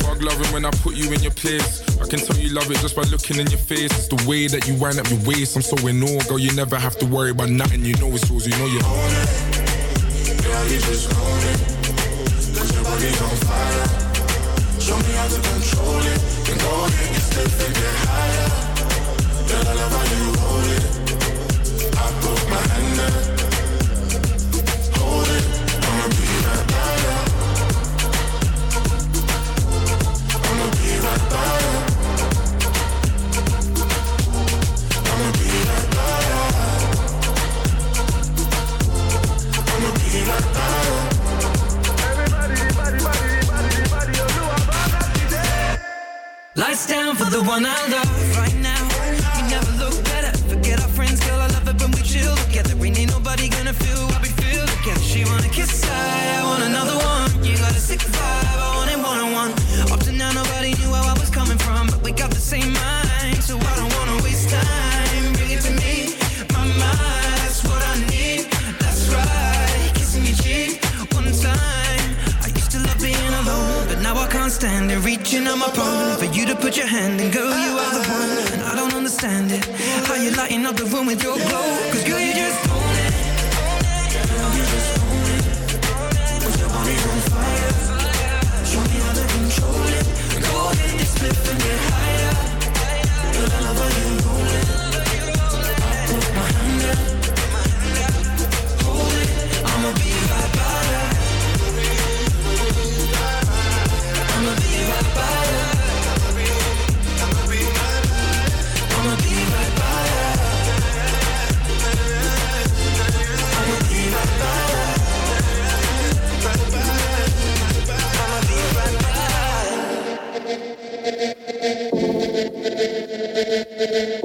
Fuck loving when I put you in your place. I can tell you love it just by looking in your face. It's the way that you wind up your waist. I'm so in awe, girl. You never have to worry about nothing. You know it's yours. You know you own it. Girl, you just own it. Cause your body's on fire. Show me how to control it. Then go ahead, you slip and get higher. Girl, I love how you roll it. I put my hand there. Lights down for the one I love right now. We never look better. Forget our friends, girl. I love it when we chill together. Ain't ain't nobody gonna feel what we feel together. She wanna kiss I, I want another one. You got a sick vibe, I want it one on one. Up to now, nobody knew where I was coming from, but we got the same mind, so it. Reaching on my phone for you to put your hand in, girl, you are the one, and I don't understand it. How you lighting up the room with your glow? Cause girl, you just own it. You just own it. With your body on fire. Show me how to control it. Go ahead, just flip and get higher. Girl, I love you Thank you.